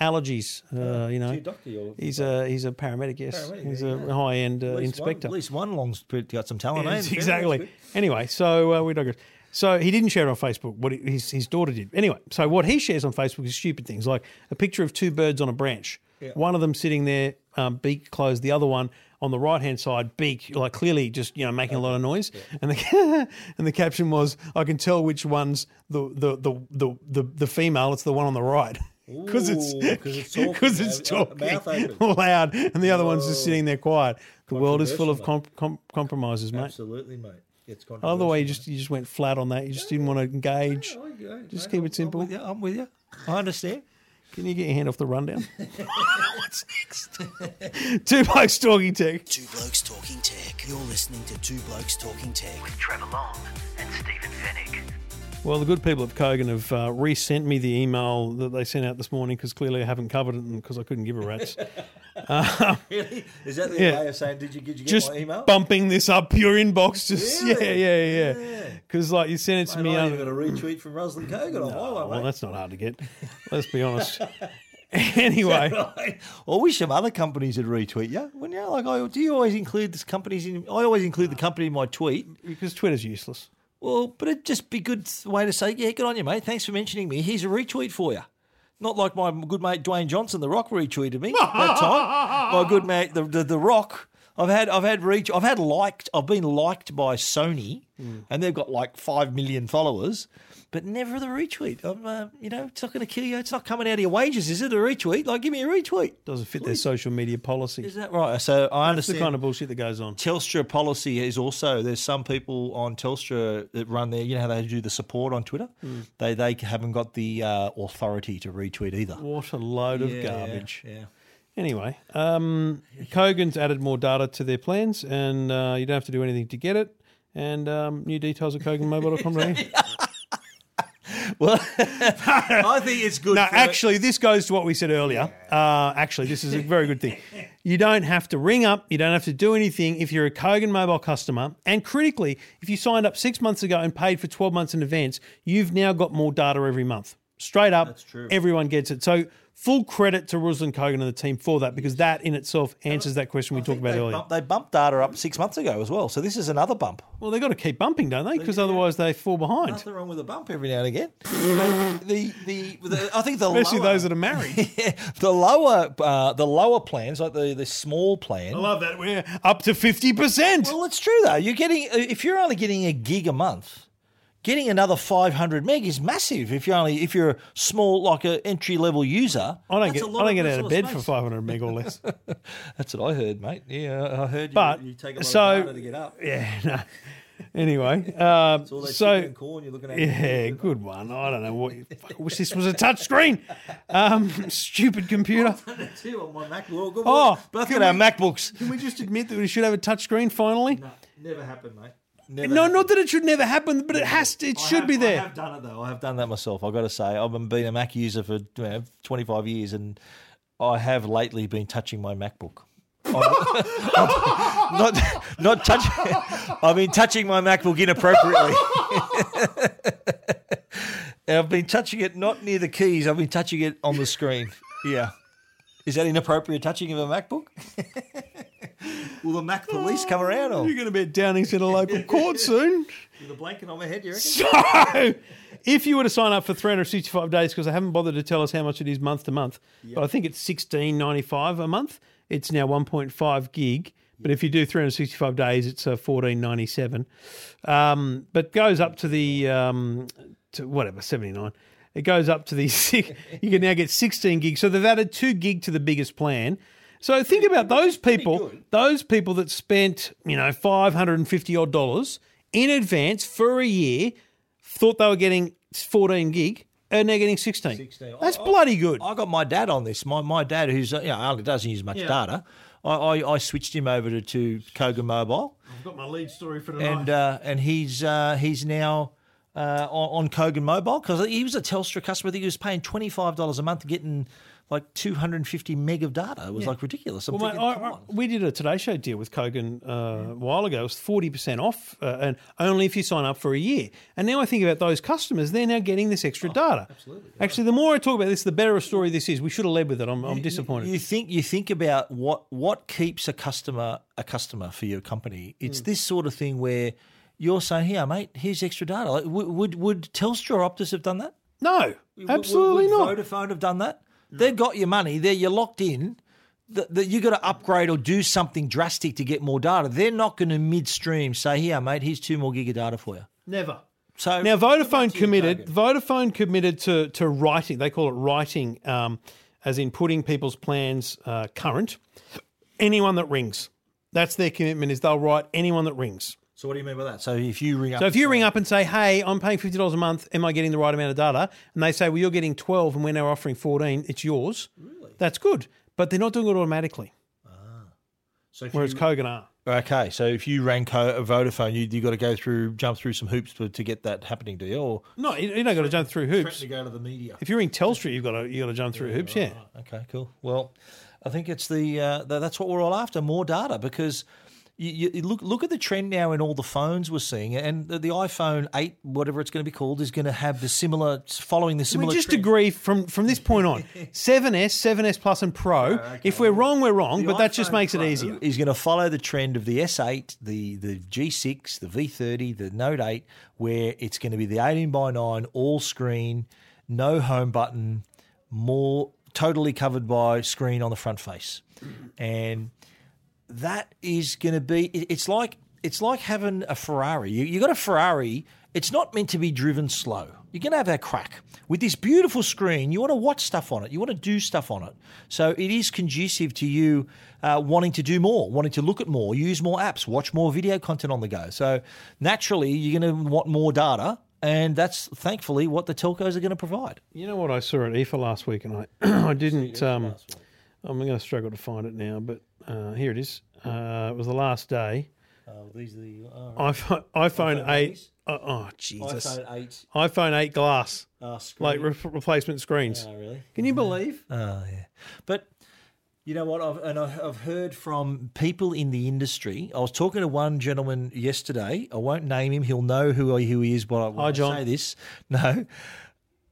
allergies. Uh, you know, doctor or- he's a he's a paramedic. Yes, Paramedic, he's there a high end uh, inspector. One, at least one long's got some talent. eh? Yes, exactly. Anyway, so uh, we digress. So he didn't share it on Facebook. What his his daughter did. Anyway, so what he shares on Facebook is stupid things like a picture of two birds on a branch. One of them sitting there, um, beak closed. The other one on the right hand side, beak, like clearly just you know making a lot of noise, and the and the caption was, "I can tell which one's the the the the the, the female. It's the one on the right." Because it's Ooh, 'cause it's talking, because it's talking loud, and the other one's just sitting there quiet. The world is full of Controversial, com- com- compromises, mate. Absolutely, mate. It's I love the way you just you just went flat on that. You just didn't want to engage. Just keep it simple. I'm with you. I'm with you. I understand. Can you get your hand off the rundown? What's next? Two blokes talking tech. Two Blokes Talking Tech. You're listening to Two Blokes Talking Tech. With Trevor Long and Stephen Fennick. Well, the good people of Kogan have uh, resent me the email that they sent out this morning because clearly I haven't covered it because I couldn't give a rat's. Really? Is that the Yeah. way of saying, did you, did you get just my email? bumping this up your inbox. Just yeah, Really? yeah, yeah. Because like you sent it to Mate, me. I on- even got a retweet from Ruslan Kogan on my well, mate. that's not hard to get. Let's be honest. anyway, Right. I wish some other companies would retweet you. When you like, I, do you always include this companies in? I always include the company in my tweet. because Twitter's useless. Well, but it'd just be a good way to say, yeah, good on you, mate. Thanks for mentioning me. Here's a retweet for you. Not like my good mate Dwayne Johnson, The Rock, retweeted me that time. My good mate, the, the the Rock. I've had I've had reach. I've had liked. I've been liked by Sony, hmm. and they've got like five million followers, but never the retweet. I'm, uh, you know, it's not going to kill you. It's not coming out of your wages, is it? A retweet? Like, give me a retweet. Doesn't fit their social media policy. Is that right? So I That's the kind of bullshit that goes on. Telstra policy is also there's some people on Telstra that run their you know how they do the support on Twitter they they haven't got the uh, authority to retweet either What a load of Yeah, garbage. yeah Anyway, um, Kogan's added more data to their plans, and uh, you don't have to do anything to get it. And um, new details at koganmobile.com. well I think it's good No, actually, this goes to what we said earlier. Uh, actually, this is a very good thing. You don't have to ring up. You don't have to do anything if you're a Kogan mobile customer. And critically, if you signed up six months ago and paid for 12 months in advance, you've now got more data every month. Straight up, everyone gets it. So full credit to Ruslan Kogan and the team for that because that in itself answers that question we I talked about they, earlier. bumped, they bumped data up six months ago as well so this is another bump Well, they've got to keep bumping, don't they? Because otherwise they fall behind. nothing wrong with a bump every now and again the, the, the I think the Especially lower, those that are married. the lower uh, the lower plans like the the small plan I love that. We're up to 50%. Well, it's true though. You're getting if you're only getting a gig a month, getting another 500 meg is massive. If you're only if you're a small like a entry level user, I don't get I don't get out of bed for 500 meg or less. That's what I heard, mate. Yeah, I heard. You, But you take a lot so of to get up. yeah, no. Anyway, um, All that so corn you're looking at. yeah, good one. I don't know what. I wish this was a touch screen. Um, stupid computer. Two on my MacBook. Oh, look at our MacBooks. Can we just admit that we should have a touch screen finally? No, never happened, mate. Never No, happened. not that it should never happen, but it has to. It I should have- be there. I have done it though. I have done that myself. I've got to say, I've been a Mac user for you know, 25 years, and I have lately been touching my MacBook. I'm- not not touching. I've been touching my MacBook inappropriately. and I've been touching it not near the keys. I've been touching it on the screen. Yeah. Is that inappropriate touching of a MacBook? Will the Mac police come around or You're going to be at Downing's in a local court soon. with a blanket on my head? You reckon? So, if you were to sign up for 365 days, because they haven't bothered to tell us how much it is month to month, but I think it's 16.95 a month. It's now 1.5 gig. But if you do 365 days, it's uh, 14.97. Um, but goes up to the um, to whatever 79. It goes up to the six, you can now get 16 gigs. So they've added two gig to the biggest plan. So think about those people, those people that spent you know 550 odd dollars in advance for a year thought they were getting 14 gig and they're getting 16. 16. That's I- I- bloody good. I got my dad on this. My my dad, who's uh, you know only doesn't use much data. I, I, I switched him over to, to Kogan Mobile, I've got my lead story for tonight. and uh, and he's uh, he's now uh, on, on Kogan Mobile because he was a Telstra customer. I think he was paying twenty five dollars a month, getting like two hundred and fifty meg of data. It was like ridiculous. I'm Well, mate, thinking, I, come I- on. we did a Today Show deal with Kogan uh, a while ago. It was 40% off, uh, and only if you sign up for a year. And now I think about those customers, they're now getting this extra data. Absolutely. Actually, the more I talk about this, the better a story this is. We should have led with it. I'm, I'm disappointed. You think you think about what what keeps a customer a customer for your company. It's this sort of thing where you're saying, "Here, mate, here's extra data." Like, would, would would Telstra or Optus have done that? no, Would- absolutely would, not. Vodafone have done that? They've got your money. There, you're locked in. that, that you got to upgrade or do something drastic to get more data. They're not going to midstream say, "Here, mate, here's two more gig of data for you." Never. So Now, Vodafone committed. Vodafone committed to to writing. They call it writing, um, as in putting people's plans uh, current. Anyone that rings, that's their commitment. Is they'll write anyone that rings. So what do you mean by that? So if you ring up, So if you ring up and say, "Hey, I'm paying fifty dollars a month. Am I getting the right amount of data?" and they say, "Well, you're getting twelve, and we're now offering fourteen. It's yours." Really? That's good, but they're not doing it automatically. Ah. so if Whereas you- Kogan are. okay, so if you rang Co- Vodafone, you you got to go through, jump through some hoops to, to get that happening, do you? Or No, you, you don't got to jump through hoops. to go to the media. If you're in Telstra, you've got to you got to jump through hoops. Yeah. Okay, cool. Well, I think it's the, uh, the that's what we're all after more data because you, you look look at the trend now in all the phones we're seeing, and the, the iPhone eight, whatever it's going to be called, is going to have the similar following the similar. We just trend. agree from from this point on. 7S, 7S Plus, and Pro. Oh, if we're wrong, we're wrong, but that just makes it easier. Is going to follow the trend of the S8, the the G6, the V30, the Note 8, where it's going to be the 18 by 9 all screen, no home button, more totally covered by screen on the front face, and that is going to be. it- It's like it's like having a Ferrari. You, you got a Ferrari. It's not meant to be driven slow. You're going to have that crack with this beautiful screen. You want to watch stuff on it. You want to do stuff on it. So it is conducive to you uh, wanting to do more, wanting to look at more, use more apps, watch more video content on the go. So naturally, you're going to want more data, and that's thankfully what the telcos are going to provide. You know what I saw at IFA last week, and I I didn't. Um, I'm going to struggle to find it now, but uh, here it is. Uh, it was the last day. these are the iPhone, iPhone iPhone 8. minis? Oh, oh, Jesus. iPhone eight iPhone 8 glass, uh, like re- replacement screens. really. Can you believe? Oh yeah, but you know what? I've, and I've heard from people in the industry. I was talking to one gentleman yesterday. I won't name him. He'll know who I- who he is. But I, when Hi, I say this, no.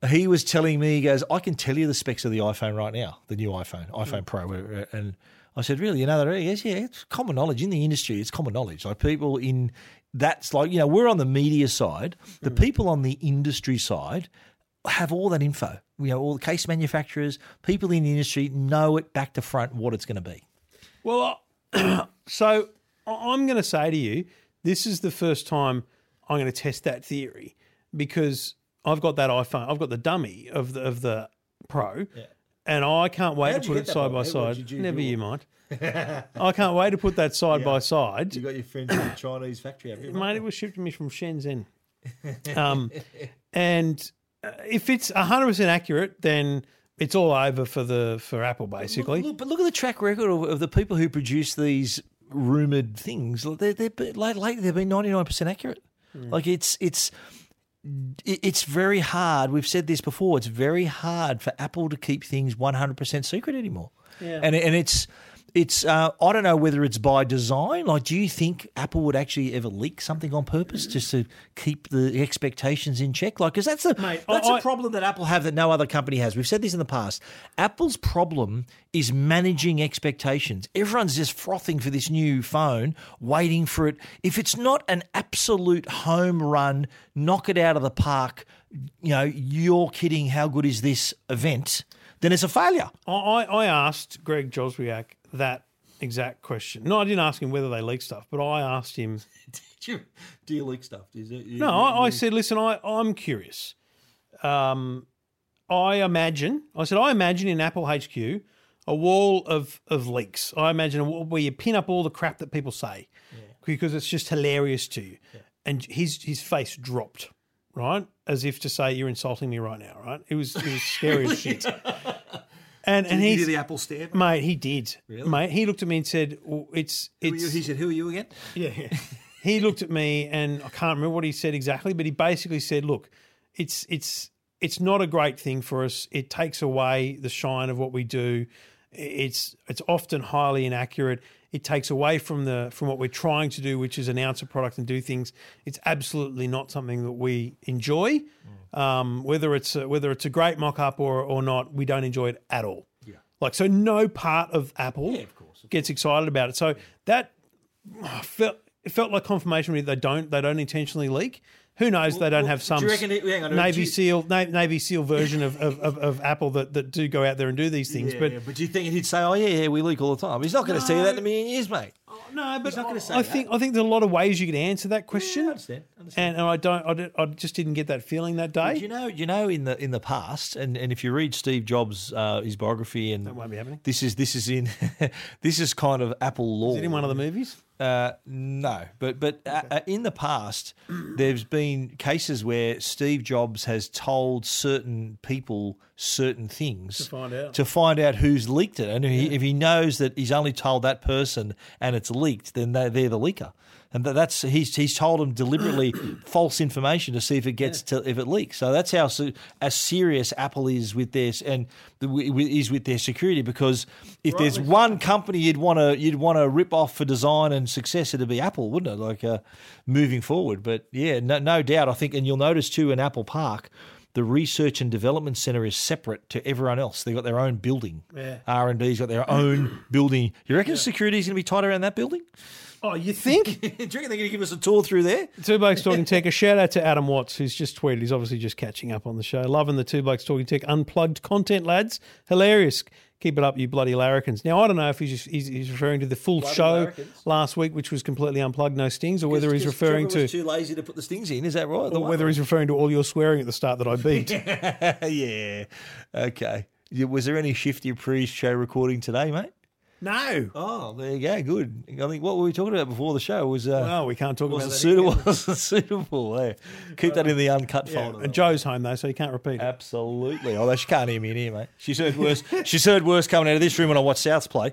He was telling me, he goes, I can tell you the specs of the iPhone right now, the new iPhone, iPhone Pro. uh, And I said, really? You know that? He goes, yeah, it's common knowledge in the industry. It's common knowledge. Like people in that's like, you know, we're on the media side. The hmm. people on the industry side have all that info. You know, all the case manufacturers, people in the industry know it back to front what it's going to be. Well, uh, so I- I'm going to say to you, this is the first time I'm going to test that theory because I've got that iPhone, I've got the dummy of the of the Pro, and I can't wait How'd to put it side by by the way? What side. did you Never you mind. I can't wait to put that side by side. You got your friends in the Chinese factory, have you? Mate, it was shipped to me from Shenzhen. Um, and uh, if it's 100% accurate, then it's all over for the for Apple, basically. Look, but look at the track record of, of the people who produce these rumored things. They're, they're, lately, they've been ninety nine percent accurate. Like it's it's it- it's very hard. We've said this before. It's very hard for Apple to keep things one hundred percent secret anymore. Yeah. And and it's it's uh, I don't know whether it's by design. Like, do you think Apple would actually ever leak something on purpose just to keep the expectations in check? Like, because that's a Mate, that's I- a problem that Apple have that no other company has. We've said this in the past. Apple's problem is managing expectations. Everyone's just frothing for this new phone, waiting for it. If it's not an absolute home run, knock it out of the park, you know, you're kidding, how good is this event? Then it's a failure. I, I I asked Greg Joswiak that exact question. No, I didn't ask him whether they leak stuff, but I asked him. Do you leak stuff? Is it, No, I, I said, listen, I, I'm curious. Um, I imagine, I said, I imagine in Apple HQ a wall of, of leaks. I imagine a wall where you pin up all the crap that people say because it's just hilarious to you. And his his face dropped, right, as if to say, "You're insulting me right now." Right? It was it was scary as shit. And and He he's did the Apple stamp. mate, he did, really? mate. He looked at me and said, well, "It's it's." He said, "Who are you again?" Yeah. he looked at me and I can't remember what he said exactly, but he basically said, "Look, it's it's it's not a great thing for us. It takes away the shine of what we do. It's it's often highly inaccurate. It takes away from the from what we're trying to do, which is announce a product and do things. It's absolutely not something that we enjoy. Um, whether it's a, whether it's a great mock up or or not, we don't enjoy it at all. Yeah. Like so, no part of Apple yeah, of course, of gets excited about it. So that I felt it felt like confirmation that they don't they don't intentionally leak. Who knows? they don't have some do you reckon it- hang on, Navy you- SEAL Navy SEAL version of, of, of, of Apple that, that do go out there and do these things. Yeah, but yeah, but do you think he'd say, "Oh yeah, yeah, we leak all the time"? He's not going to say that in a million years, mate. no, but he's not say I that. think I think there's a lot of ways you could answer that question. I understand, understand. And, and I don't I, did, I just didn't get that feeling that day. You know, you know, in the in the past, and, and if you read Steve Jobs' uh, his biography, and that won't be happening. This is this is in this is kind of Apple law. Is it in one of the movies? Uh, no, but but uh, uh, in the past, there's been cases where Steve Jobs has told certain people certain things to find out. to find out who's leaked it, and if he, if he knows that he's only told that person and it's leaked, then they, they're the leaker. And that's he's he's told them deliberately false information to see if it gets to if it leaks. So that's how as serious Apple is with this and the- wi- wi- is with their security. Because if there's one company you'd want to you'd want to rip off for design and success, it'd be Apple, wouldn't it? Like uh, moving forward. But yeah, no, no doubt. I think, and you'll notice too in Apple Park. The research and development center is separate to everyone else. They've got their own building. Yeah. R and D's got their own building. You reckon security is going to be tight around that building? Oh, you think? Do you reckon they're going to give us a tour through there? Two Blokes Talking Tech. A shout out to Adam Watts, who's just tweeted. He's obviously just catching up on the show. Loving the Two Blokes Talking Tech unplugged content, lads. Hilarious. Keep it up, you bloody larrikins. Now, I don't know if he's, just, he's, he's referring to the full show larrikins. last week, which was completely unplugged, no stings, or whether he's referring to. too lazy to put the stings in. Is that right? Or whether he's referring to all your swearing at the start that I beat. yeah. Okay. Yeah, Was there any shifty pre-show recording today, mate? No. Oh, there you go. Good. I think what were we talking about before the show was uh, Well, we can't talk about suitable? Was it suitable? There. Keep that in the uncut Yeah, folder. and Joe's home though, so he can't repeat it. Absolutely. Although she can't hear me in here, mate. She's heard worse. she's heard worse coming out of this room when I watch Souths play.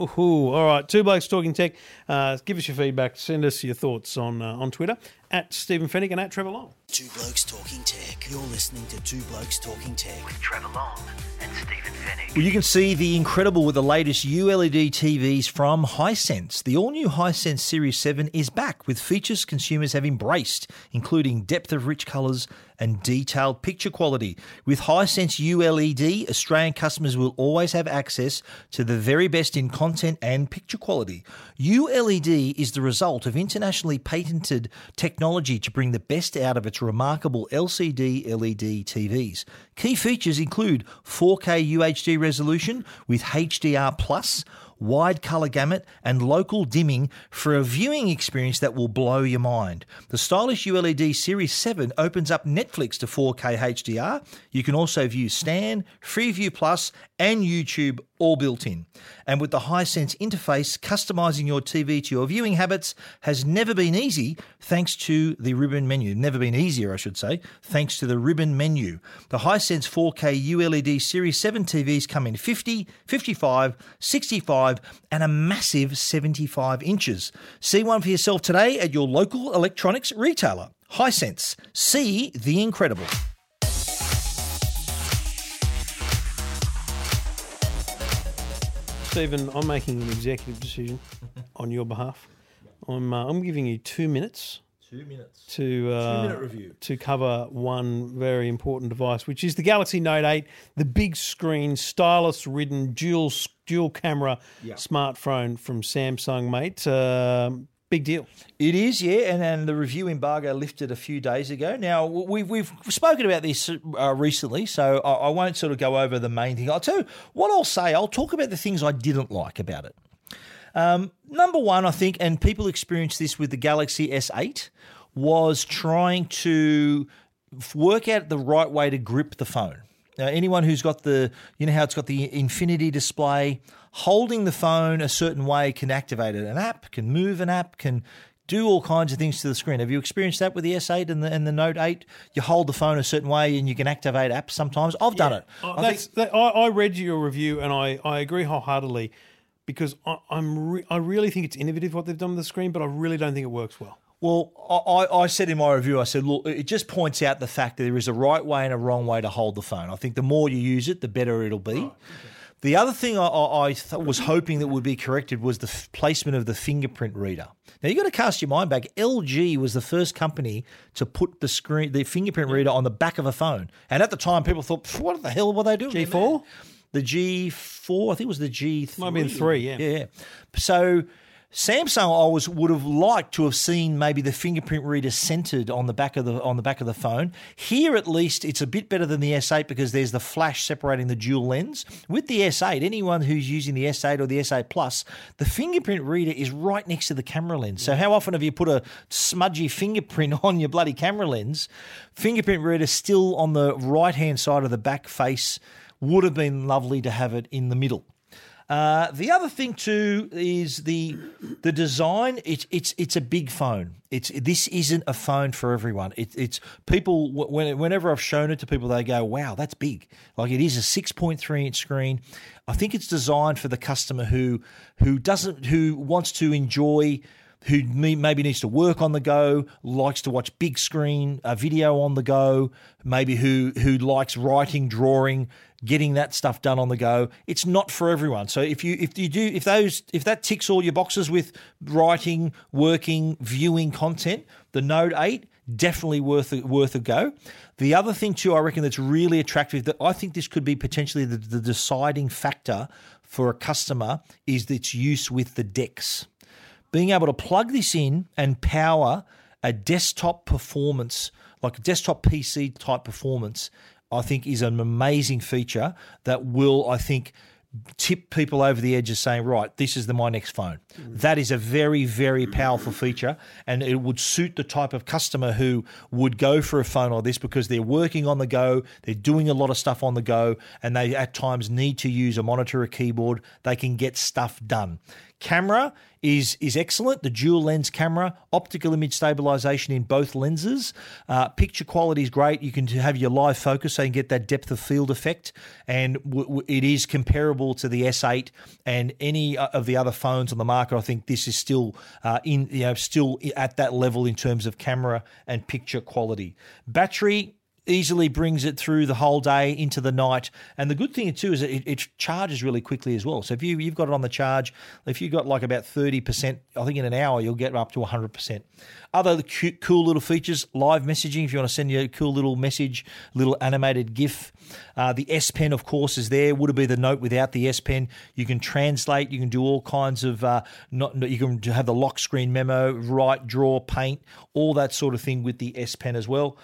Ooh, all right. Two blokes talking tech. Uh, give us your feedback. Send us your thoughts on uh, on Twitter at Stephen Fennick and at Trevor Long. Two Blokes Talking Tech. You're listening to Two Blokes Talking Tech. with Trevor Long and Stephen Fennick. Well, you can see the incredible with the latest ULED TVs from Hisense. The all new Hisense Series 7 is back with features consumers have embraced, including depth of rich colours and detailed picture quality. With Hisense ULED, Australian customers will always have access to the very best in content and picture quality. ULED is the result of internationally patented technology to bring the best out of its remarkable LCD LED TVs. Key features include 4K UHD resolution with HDR plus, wide color gamut, and local dimming for a viewing experience that will blow your mind. The stylish ULED Series 7 opens up Netflix to 4K HDR. You can also view Stan, Freeview Plus, and YouTube all built in. And with the Hisense interface, customizing your TV to your viewing habits has never been easy thanks to the ribbon menu. Never been easier, I should say, thanks to the ribbon menu. The Hisense 4K ULED Series 7 TVs come in 50, 55, 65, and a massive 75 inches. See one for yourself today at your local electronics retailer. Hisense, see the incredible. Stephen, I'm making an executive decision on your behalf. I'm uh, I'm giving you two minutes Two minutes. to uh, Two-minute review. to cover one very important device, which is the Galaxy Note 8, the big screen, stylus-ridden, dual dual camera smartphone from Samsung, mate. Um big deal. It is, yeah, and, and the review embargo lifted a few days ago. Now we've we've spoken about this uh, recently, so I, I won't sort of go over the main thing. I'll tell you what I'll say. I'll talk about the things I didn't like about it. Um, number one, I think, and people experienced this with the Galaxy S8, was trying to work out the right way to grip the phone. Now, anyone who's got the, you know how it's got the infinity display, holding the phone a certain way can activate it. An app can move an app, can do all kinds of things to the screen. Have you experienced that with the S8 and the, and the Note 8? You hold the phone a certain way and you can activate apps sometimes. I've done it. Uh, I that's, that, I, I read your review and I, I agree wholeheartedly because I, I'm re- I really think it's innovative what they've done with the screen, but I really don't think it works well. Well, I, I- I said in my review, I said, look, it just points out the fact that there is a right way and a wrong way to hold the phone. I think the more you use it, the better it'll be. The other thing I, I, I th- was hoping that would be corrected was the f- placement of the fingerprint reader. Now you've got to cast your mind back. LG was the first company to put the screen, the fingerprint reader on the back of a phone, and at the time people thought, "What the hell were they doing?" G4? the G4, I think it was the G3. Might have been three, yeah. Yeah. So Samsung, I was would have liked to have seen maybe the fingerprint reader centered on the back of the on the back of the phone. Here, at least, it's a bit better than the S8 because there's the flash separating the dual lens. With the S8, anyone who's using the S8 or the S8 Plus, the fingerprint reader is right next to the camera lens. So, how often have you put a smudgy fingerprint on your bloody camera lens? Fingerprint reader still on the right hand side of the back face. Would have been lovely to have it in the middle. Uh, the other thing too is the the design. It's it's it's a big phone. It's this isn't a phone for everyone. It, it's people when, whenever I've shown it to people, they go, "Wow, that's big!" Like it is a six point three inch screen. I think it's designed for the customer who who doesn't who wants to enjoy who maybe needs to work on the go, likes to watch big screen uh, video on the go, maybe who who likes writing, drawing, getting that stuff done on the go. It's not for everyone. So if you if you do if those if that ticks all your boxes with writing, working, viewing content, the Note 8 definitely worth a, worth a go. The other thing too, I reckon that's really attractive that I think this could be potentially the, the deciding factor for a customer is its use with the DeX being able to plug this in and power a desktop performance, like a desktop PC type performance, I think is an amazing feature that will, I think, tip people over the edge of saying, right, this is the my next phone. Mm. That is a very, very powerful feature, and it would suit the type of customer who would go for a phone like this because they're working on the go, they're doing a lot of stuff on the go, and they at times need to use a monitor, a keyboard. They can get stuff done. Camera is is excellent. The dual lens camera, optical image stabilization in both lenses. Uh, picture quality is great. You can have your live focus so you can get that depth of field effect, and w- w- it is comparable to the S8 and any uh, of the other phones on the market. I think this is still uh, in you know still at that level in terms of camera and picture quality. Battery easily brings it through the whole day into the night. And the good thing too is it, it charges really quickly as well. So if you you've got it on the charge, if you've got like about thirty percent, I think in an hour you'll get up to hundred percent. Other cute, cool little features, live messaging. If you want to send you a cool little message, little animated GIF. Uh, the S Pen, of course, is there. Would it be the Note without the S Pen? You can translate. You can do all kinds of. Uh, not you can have the lock screen memo, write, draw, paint, all that sort of thing with the S Pen as well.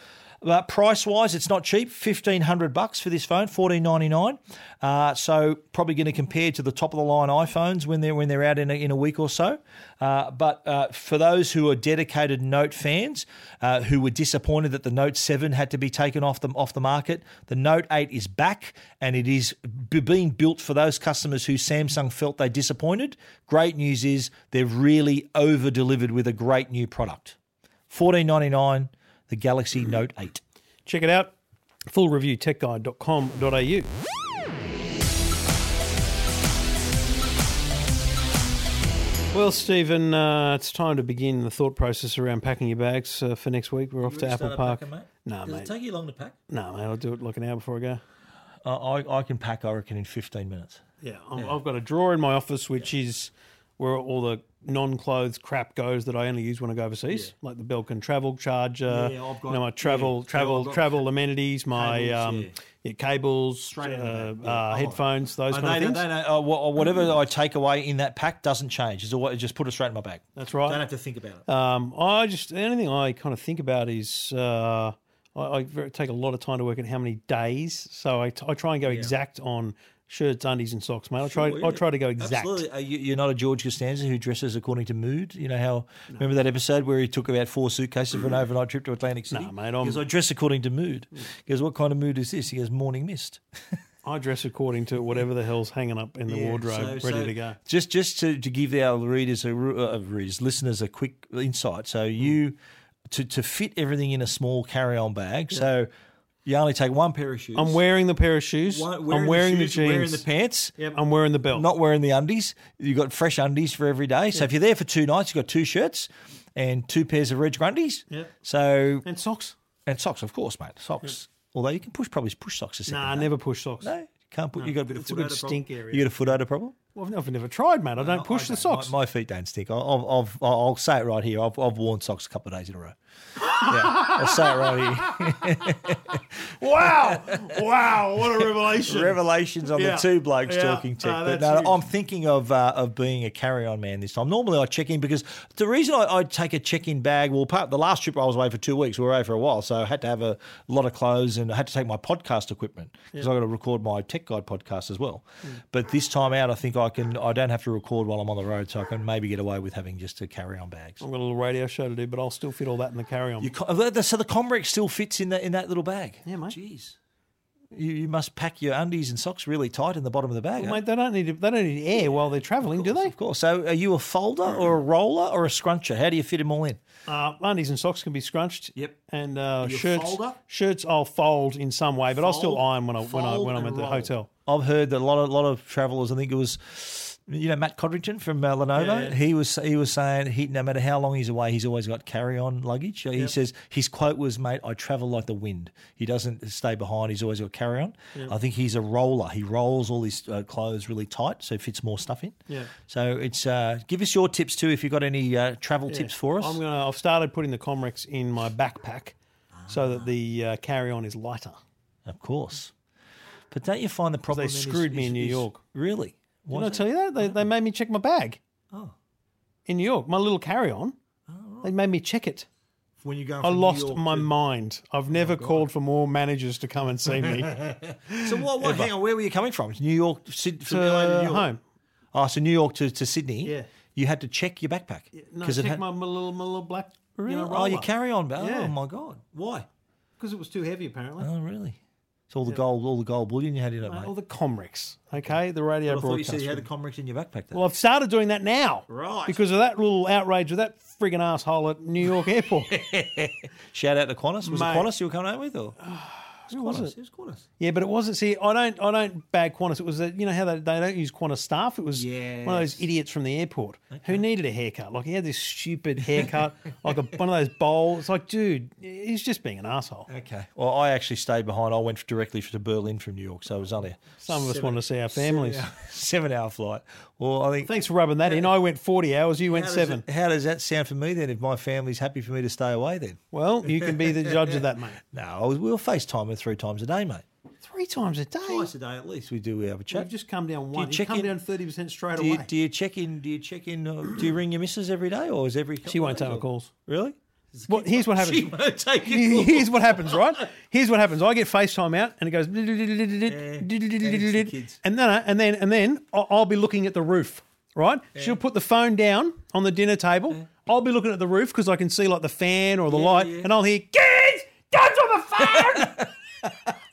But price wise, it's not cheap. Fifteen hundred bucks for this phone, fourteen ninety nine. Uh, so probably going to compare to the top of the line iPhones when they're when they're out in a, in a week or so. Uh, but uh, for those who are dedicated Note fans, uh, who were disappointed that the Note Seven had to be taken off the off the market, the Note Eight is back and it is b- being built for those customers who Samsung felt they disappointed. Great news is they've really over delivered with a great new product. Fourteen ninety nine the Galaxy Note 8. Check it out. Full review techguide.com.au. Well, Stephen, uh, it's time to begin the thought process around packing your bags uh, for next week. We're off to Apple Park. No, mate. It take you long to pack? No, mate. I'll do it like an hour before I go. Uh, I, I can pack, I reckon, in 15 minutes. Yeah, I'm, I've got a drawer in my office which is where all the non-clothes crap goes that I only use when I go overseas, like the Belkin travel charger, Yeah, I've got- you know, my travel yeah, travel travel amenities, my cables, um, yeah. yeah, cables, Straight uh, yeah. uh, Oh, headphones, those Uh, kind they, of things. they don't- uh, whatever I take away in that pack doesn't change. It's always, just put it straight in my bag. That's right. Don't have to think about it. Um, I just anything I kind of think about is uh, I, I take a lot of time to work out how many days. So I, t- I try and go exact on shirts, undies, and socks, mate. I try I try to go exact. Absolutely. Are you, you're not a George Costanza who dresses according to mood. You know how? Remember that episode where he took about four suitcases for an mm. overnight trip to Atlantic City? Nah, mate, I'm- Because I dress according to mood. Mm. He goes, what kind of mood is this? He goes, morning mist. I dress according to whatever the hell's hanging up in the Yeah, wardrobe, so- ready so to go. Just just to, to give our readers, a, uh, readers, listeners, a quick insight. So mm. you to to fit everything in a small carry on bag. So you only take one pair of shoes. I'm wearing the pair of shoes. One- I'm wearing the, shoes, jeans. wearing the pants. I'm wearing the belt. Not wearing the undies. You've got fresh undies for every day. So if you're there for two nights, you've got two shirts and two pairs of Reg Grundies. Yeah. So and socks. and socks, of course, mate. Socks. Although you can push probably push socks a second. Nah, I day. never push socks. No, can't put. You got a bit of a foot odor stink problem. area. You got a foot odor problem. Well, I've never, tried, mate. I don't push the socks. My, my feet don't stink. I- I've, I've, I'll say it right here. I've, I've worn socks a couple of days in a row. Yeah, I'll say it right here. wow, wow, what a revelation! Revelations on Yeah. the two blokes Yeah. talking tech. Ah, but no. I'm thinking of uh, of being a carry on man this time. Normally I check in because the reason I, I take a check in bag. Well, part the last trip I was away for two weeks. We were away for a while, so I had to have a lot of clothes and I had to take my podcast equipment because I got to record my Tech Guide podcast as well. Mm. But this time out, I think I can. I don't have to record while I'm on the road, so I can maybe get away with having just a carry on bags. I've got a little radio show to do, but I'll still fit all that in the carry on. So the Comrex still fits in that in that little bag. Yeah, mate. Jeez. You, you must pack your undies and socks really tight in the bottom of the bag. Well, mate, they don't need they don't need air while they're travelling, do they? Of course. So, are you a folder or a roller or a scruncher? How do you fit them all in? Uh, undies and socks can be scrunched. Yep. And uh, shirts, folder? shirts I'll fold in some way, but I'll still Fold, iron when I when I fold when I'm and at the roll. hotel. I've heard that a lot of lot of travellers. I think it was, you know, Matt Codrington from uh, Lenovo. Yeah, yeah. He was he was saying he no matter how long he's away, he's always got carry on luggage. He says his quote was, "Mate, I travel like the wind. He doesn't stay behind. He's always got carry on. I think he's a roller. He rolls all his uh, clothes really tight, so it fits more stuff in. Yeah. So it's uh, give us your tips too if you've got any uh, travel tips for us. I'm gonna. I've started putting the Comrex in my backpack so that the uh, carry on is lighter. Of course. But don't you find the problem? they then is- screwed me is- in New York. Really? Didn't I tell you that they, they made me check my bag? Oh. In New York, my little carry on. Oh, they made me check it. When you go, I lost my mind. I've oh, never called for more managers to come and see me So what? what hang on, where were you coming from? New York, Syd- from to LA to New York. home. Oh, so New York to, to Sydney. Yeah. You had to check your backpack No, it check had. my, my little my little black. Really? You know, oh, you carry on bag. Yeah. Oh my god. Why? because it was too heavy apparently. Oh, really? It's all the gold, all the gold bullion you had in it, mate. All the Comrex, okay, the radio I thought you broadcast. said you had the. Comrex in your backpack. Though. well, I've started doing that now, Right. Because of that little outrage with that frigging asshole at New York Airport. Shout out to Qantas. Was Mate. it Qantas you were coming out with, or Who was Qantas? it? It was Qantas. Yeah, but it wasn't. See, I don't, I don't bag Qantas. It was that you know how they, they don't use Qantas staff. It was one of those idiots from the airport who needed a haircut. Like he had this stupid haircut, like a, one of those bowls. It's like, dude, he's just being an asshole. Okay. Well, I actually stayed behind. I went directly to Berlin from New York, so it was only a Some of us wanted to see our families. seven hour flight. Well, I think. Thanks for rubbing that in. I went forty hours. You went seven. it- how does that sound for me then? If my family's happy for me to stay away, then Well, you can be the judge of that, mate. no, I was, we'll FaceTime three times a day, mate. Three times a day. Twice a day at least. We do. We have a You've chat. just come down one. You check come in- down thirty percent straight do you, away. do you check in? Do you check in? Uh, do you ring your missus every day, or is every? she won't take my calls. Really? Well, here's what happens. She won't take your calls. Here's what happens, right? Here's what happens. I get FaceTime out and it goes, kids. and then and then and then I'll I'll be looking at the roof, right? She'll put the phone down on the dinner table. I'll be looking at the roof because I can see like the fan or the light, and I'll hear kids, dad's on the phone.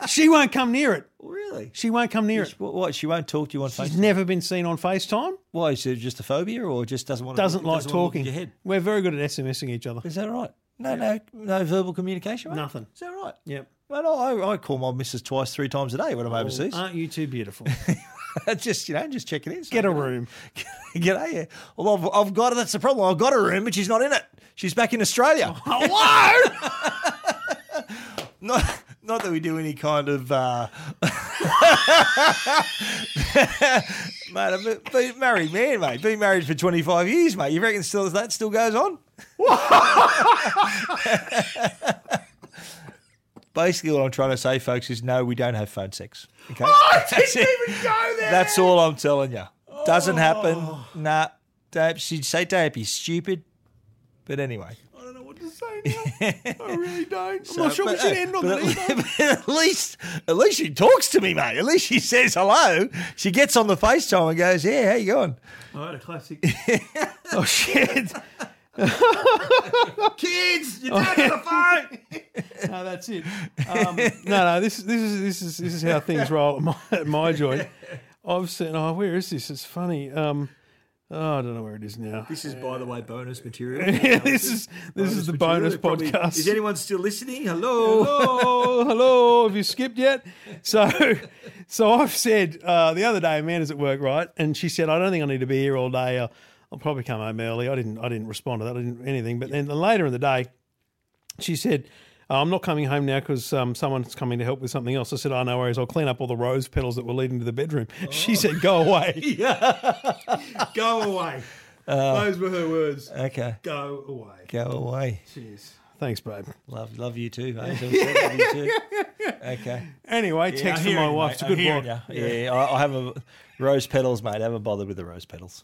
She won't come near it. Really? She won't come near it. What, what? She won't talk to you on FaceTime? She's FaceTime? never been seen on FaceTime. Why? Is it just a phobia, or just doesn't want? Doesn't to, like doesn't look talking. Your head. We're very good at SMSing each other. Is that right? No, no, no verbal communication. Mate? Nothing. Is that right? Yep. Well, I, I call my missus twice, three times a day when I'm oh, overseas. Aren't you too beautiful? just you know, just checking in. Get a room. Get out here. Well, I've, I've got That's the problem. I've got a room, but she's not in it. She's back in Australia. Hello. not, not that we do any kind of. Uh... mate, I've been, married man, mate. Been married for twenty five years, mate. You reckon still that still goes on? Basically, what I'm trying to say, folks, is no, we don't have phone sex. Okay, that's it. That's all I'm telling you. Doesn't happen. Nah, don't. She'd say don't be stupid. But anyway. Say now. I really don't. I'm So, not sure we but, should uh, end on but that at, either. at least, at least she talks to me, mate. At least she says hello. She gets on the FaceTime and goes, "Yeah, how you going?" I had a classic. oh shit! Kids, your dad's on the phone. No, that's it. Um, no, no. This is this is this is this is how things roll at my, at my joint. I've said, "Oh, where is this?" It's funny. Um, oh, I don't know where it is now. This is, by the way, bonus material. this is this is the bonus podcast. Is anyone still listening? Hello. hello, hello. Have you skipped yet? So, so I've said uh, the other day, Amanda's at work, right? And she said, I don't think I need to be here all day. I'll, I'll probably come home early. I didn't, I didn't respond to that. I didn't anything. But then later in the day, she said, "Oh, I'm not coming home now because um, someone's coming to help with something else. I said, oh, no worries. I'll clean up all the rose petals that were leading to the bedroom. She said, go away. go away. Those were her words. Okay. Go away. Go away. Cheers. Thanks, babe. Love, love you too. eh? love you too. Okay. Anyway, text from my wife. It's a good one. Yeah, yeah. I, I have a rose petals, mate. I haven't bothered with the rose petals.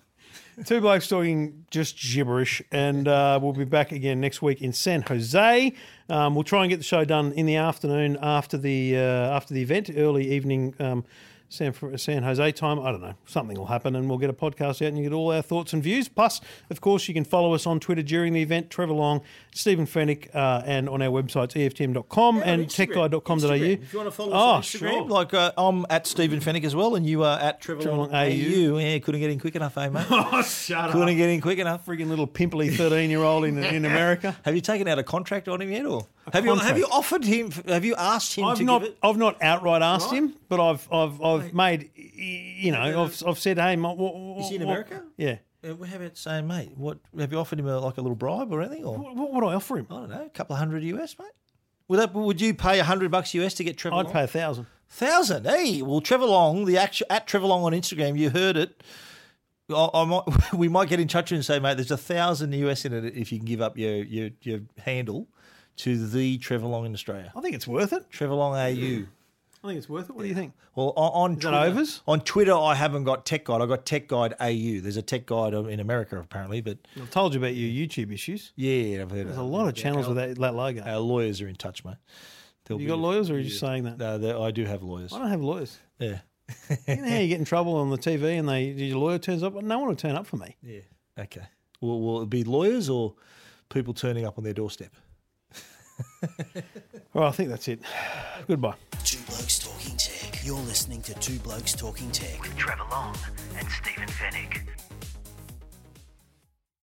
Two blokes talking just gibberish, and uh, we'll be back again next week in San Jose. Um, we'll try and get the show done in the afternoon after the uh, after the event, early evening. Um, San, San Jose time. I don't know. Something will happen and we'll get a podcast out and you get all our thoughts and views. Plus, of course, you can follow us on Twitter during the event. Trevor Long, Stephen Fennick, uh, and on our websites, EFTM.com and techguide.com.au. If you want to follow Oh, us on Instagram, sure. like uh, I'm at Stephen Fennick as well, and you are at Trevor Trevor Long Long AU. AU. Yeah, couldn't get in quick enough, eh, mate? Oh, shut couldn't get in quick enough. Friggin' little pimply 13 year old in, in America. Have you taken out a contract on him yet, or have you have you offered him? Have you asked him I've to not? I've not outright asked Right. him, but I've, I've, I've made, you know, I've, I've said, hey, what, what, Is he in what- America? Yeah. Uh, How about saying, mate? What have you offered him a, like a little bribe or anything, or What, what would I offer him? I don't know, a couple of hundred US, mate? Would that? Would you pay a hundred bucks US to get Trevor? I'd Long? pay a thousand. Thousand. Hey, well, Trevor Long, the actual at Trevor Long on Instagram, you heard it. I, I might, we might get in touch with you and say, mate, there's a thousand US in it if you can give up your your, your handle to the Trevor Long in Australia. I think it's worth it. Trevor Long AU. I think it's worth it. What do you think? Well, on, on that Twitter, overs? on Twitter, I haven't got Tech Guide. I got Tech Guide AU. There's a Tech Guide in America apparently, but I've told you about your YouTube issues. yeah, I've heard it. There's a lot of channels with that, that logo. Our lawyers are in touch, mate. They'll you be- got lawyers, or are you just saying that? No, they- I do have lawyers. I don't have lawyers. Yeah, You know how you get in trouble on the TV and they your lawyer turns up? No one will turn up for me. yeah. Okay. Will, will it be lawyers or people turning up on their doorstep? Well, I think that's it. Goodbye. Two Blokes Talking Tech. You're listening to Two Blokes Talking Tech. Trevor Long and Stephen Fennick.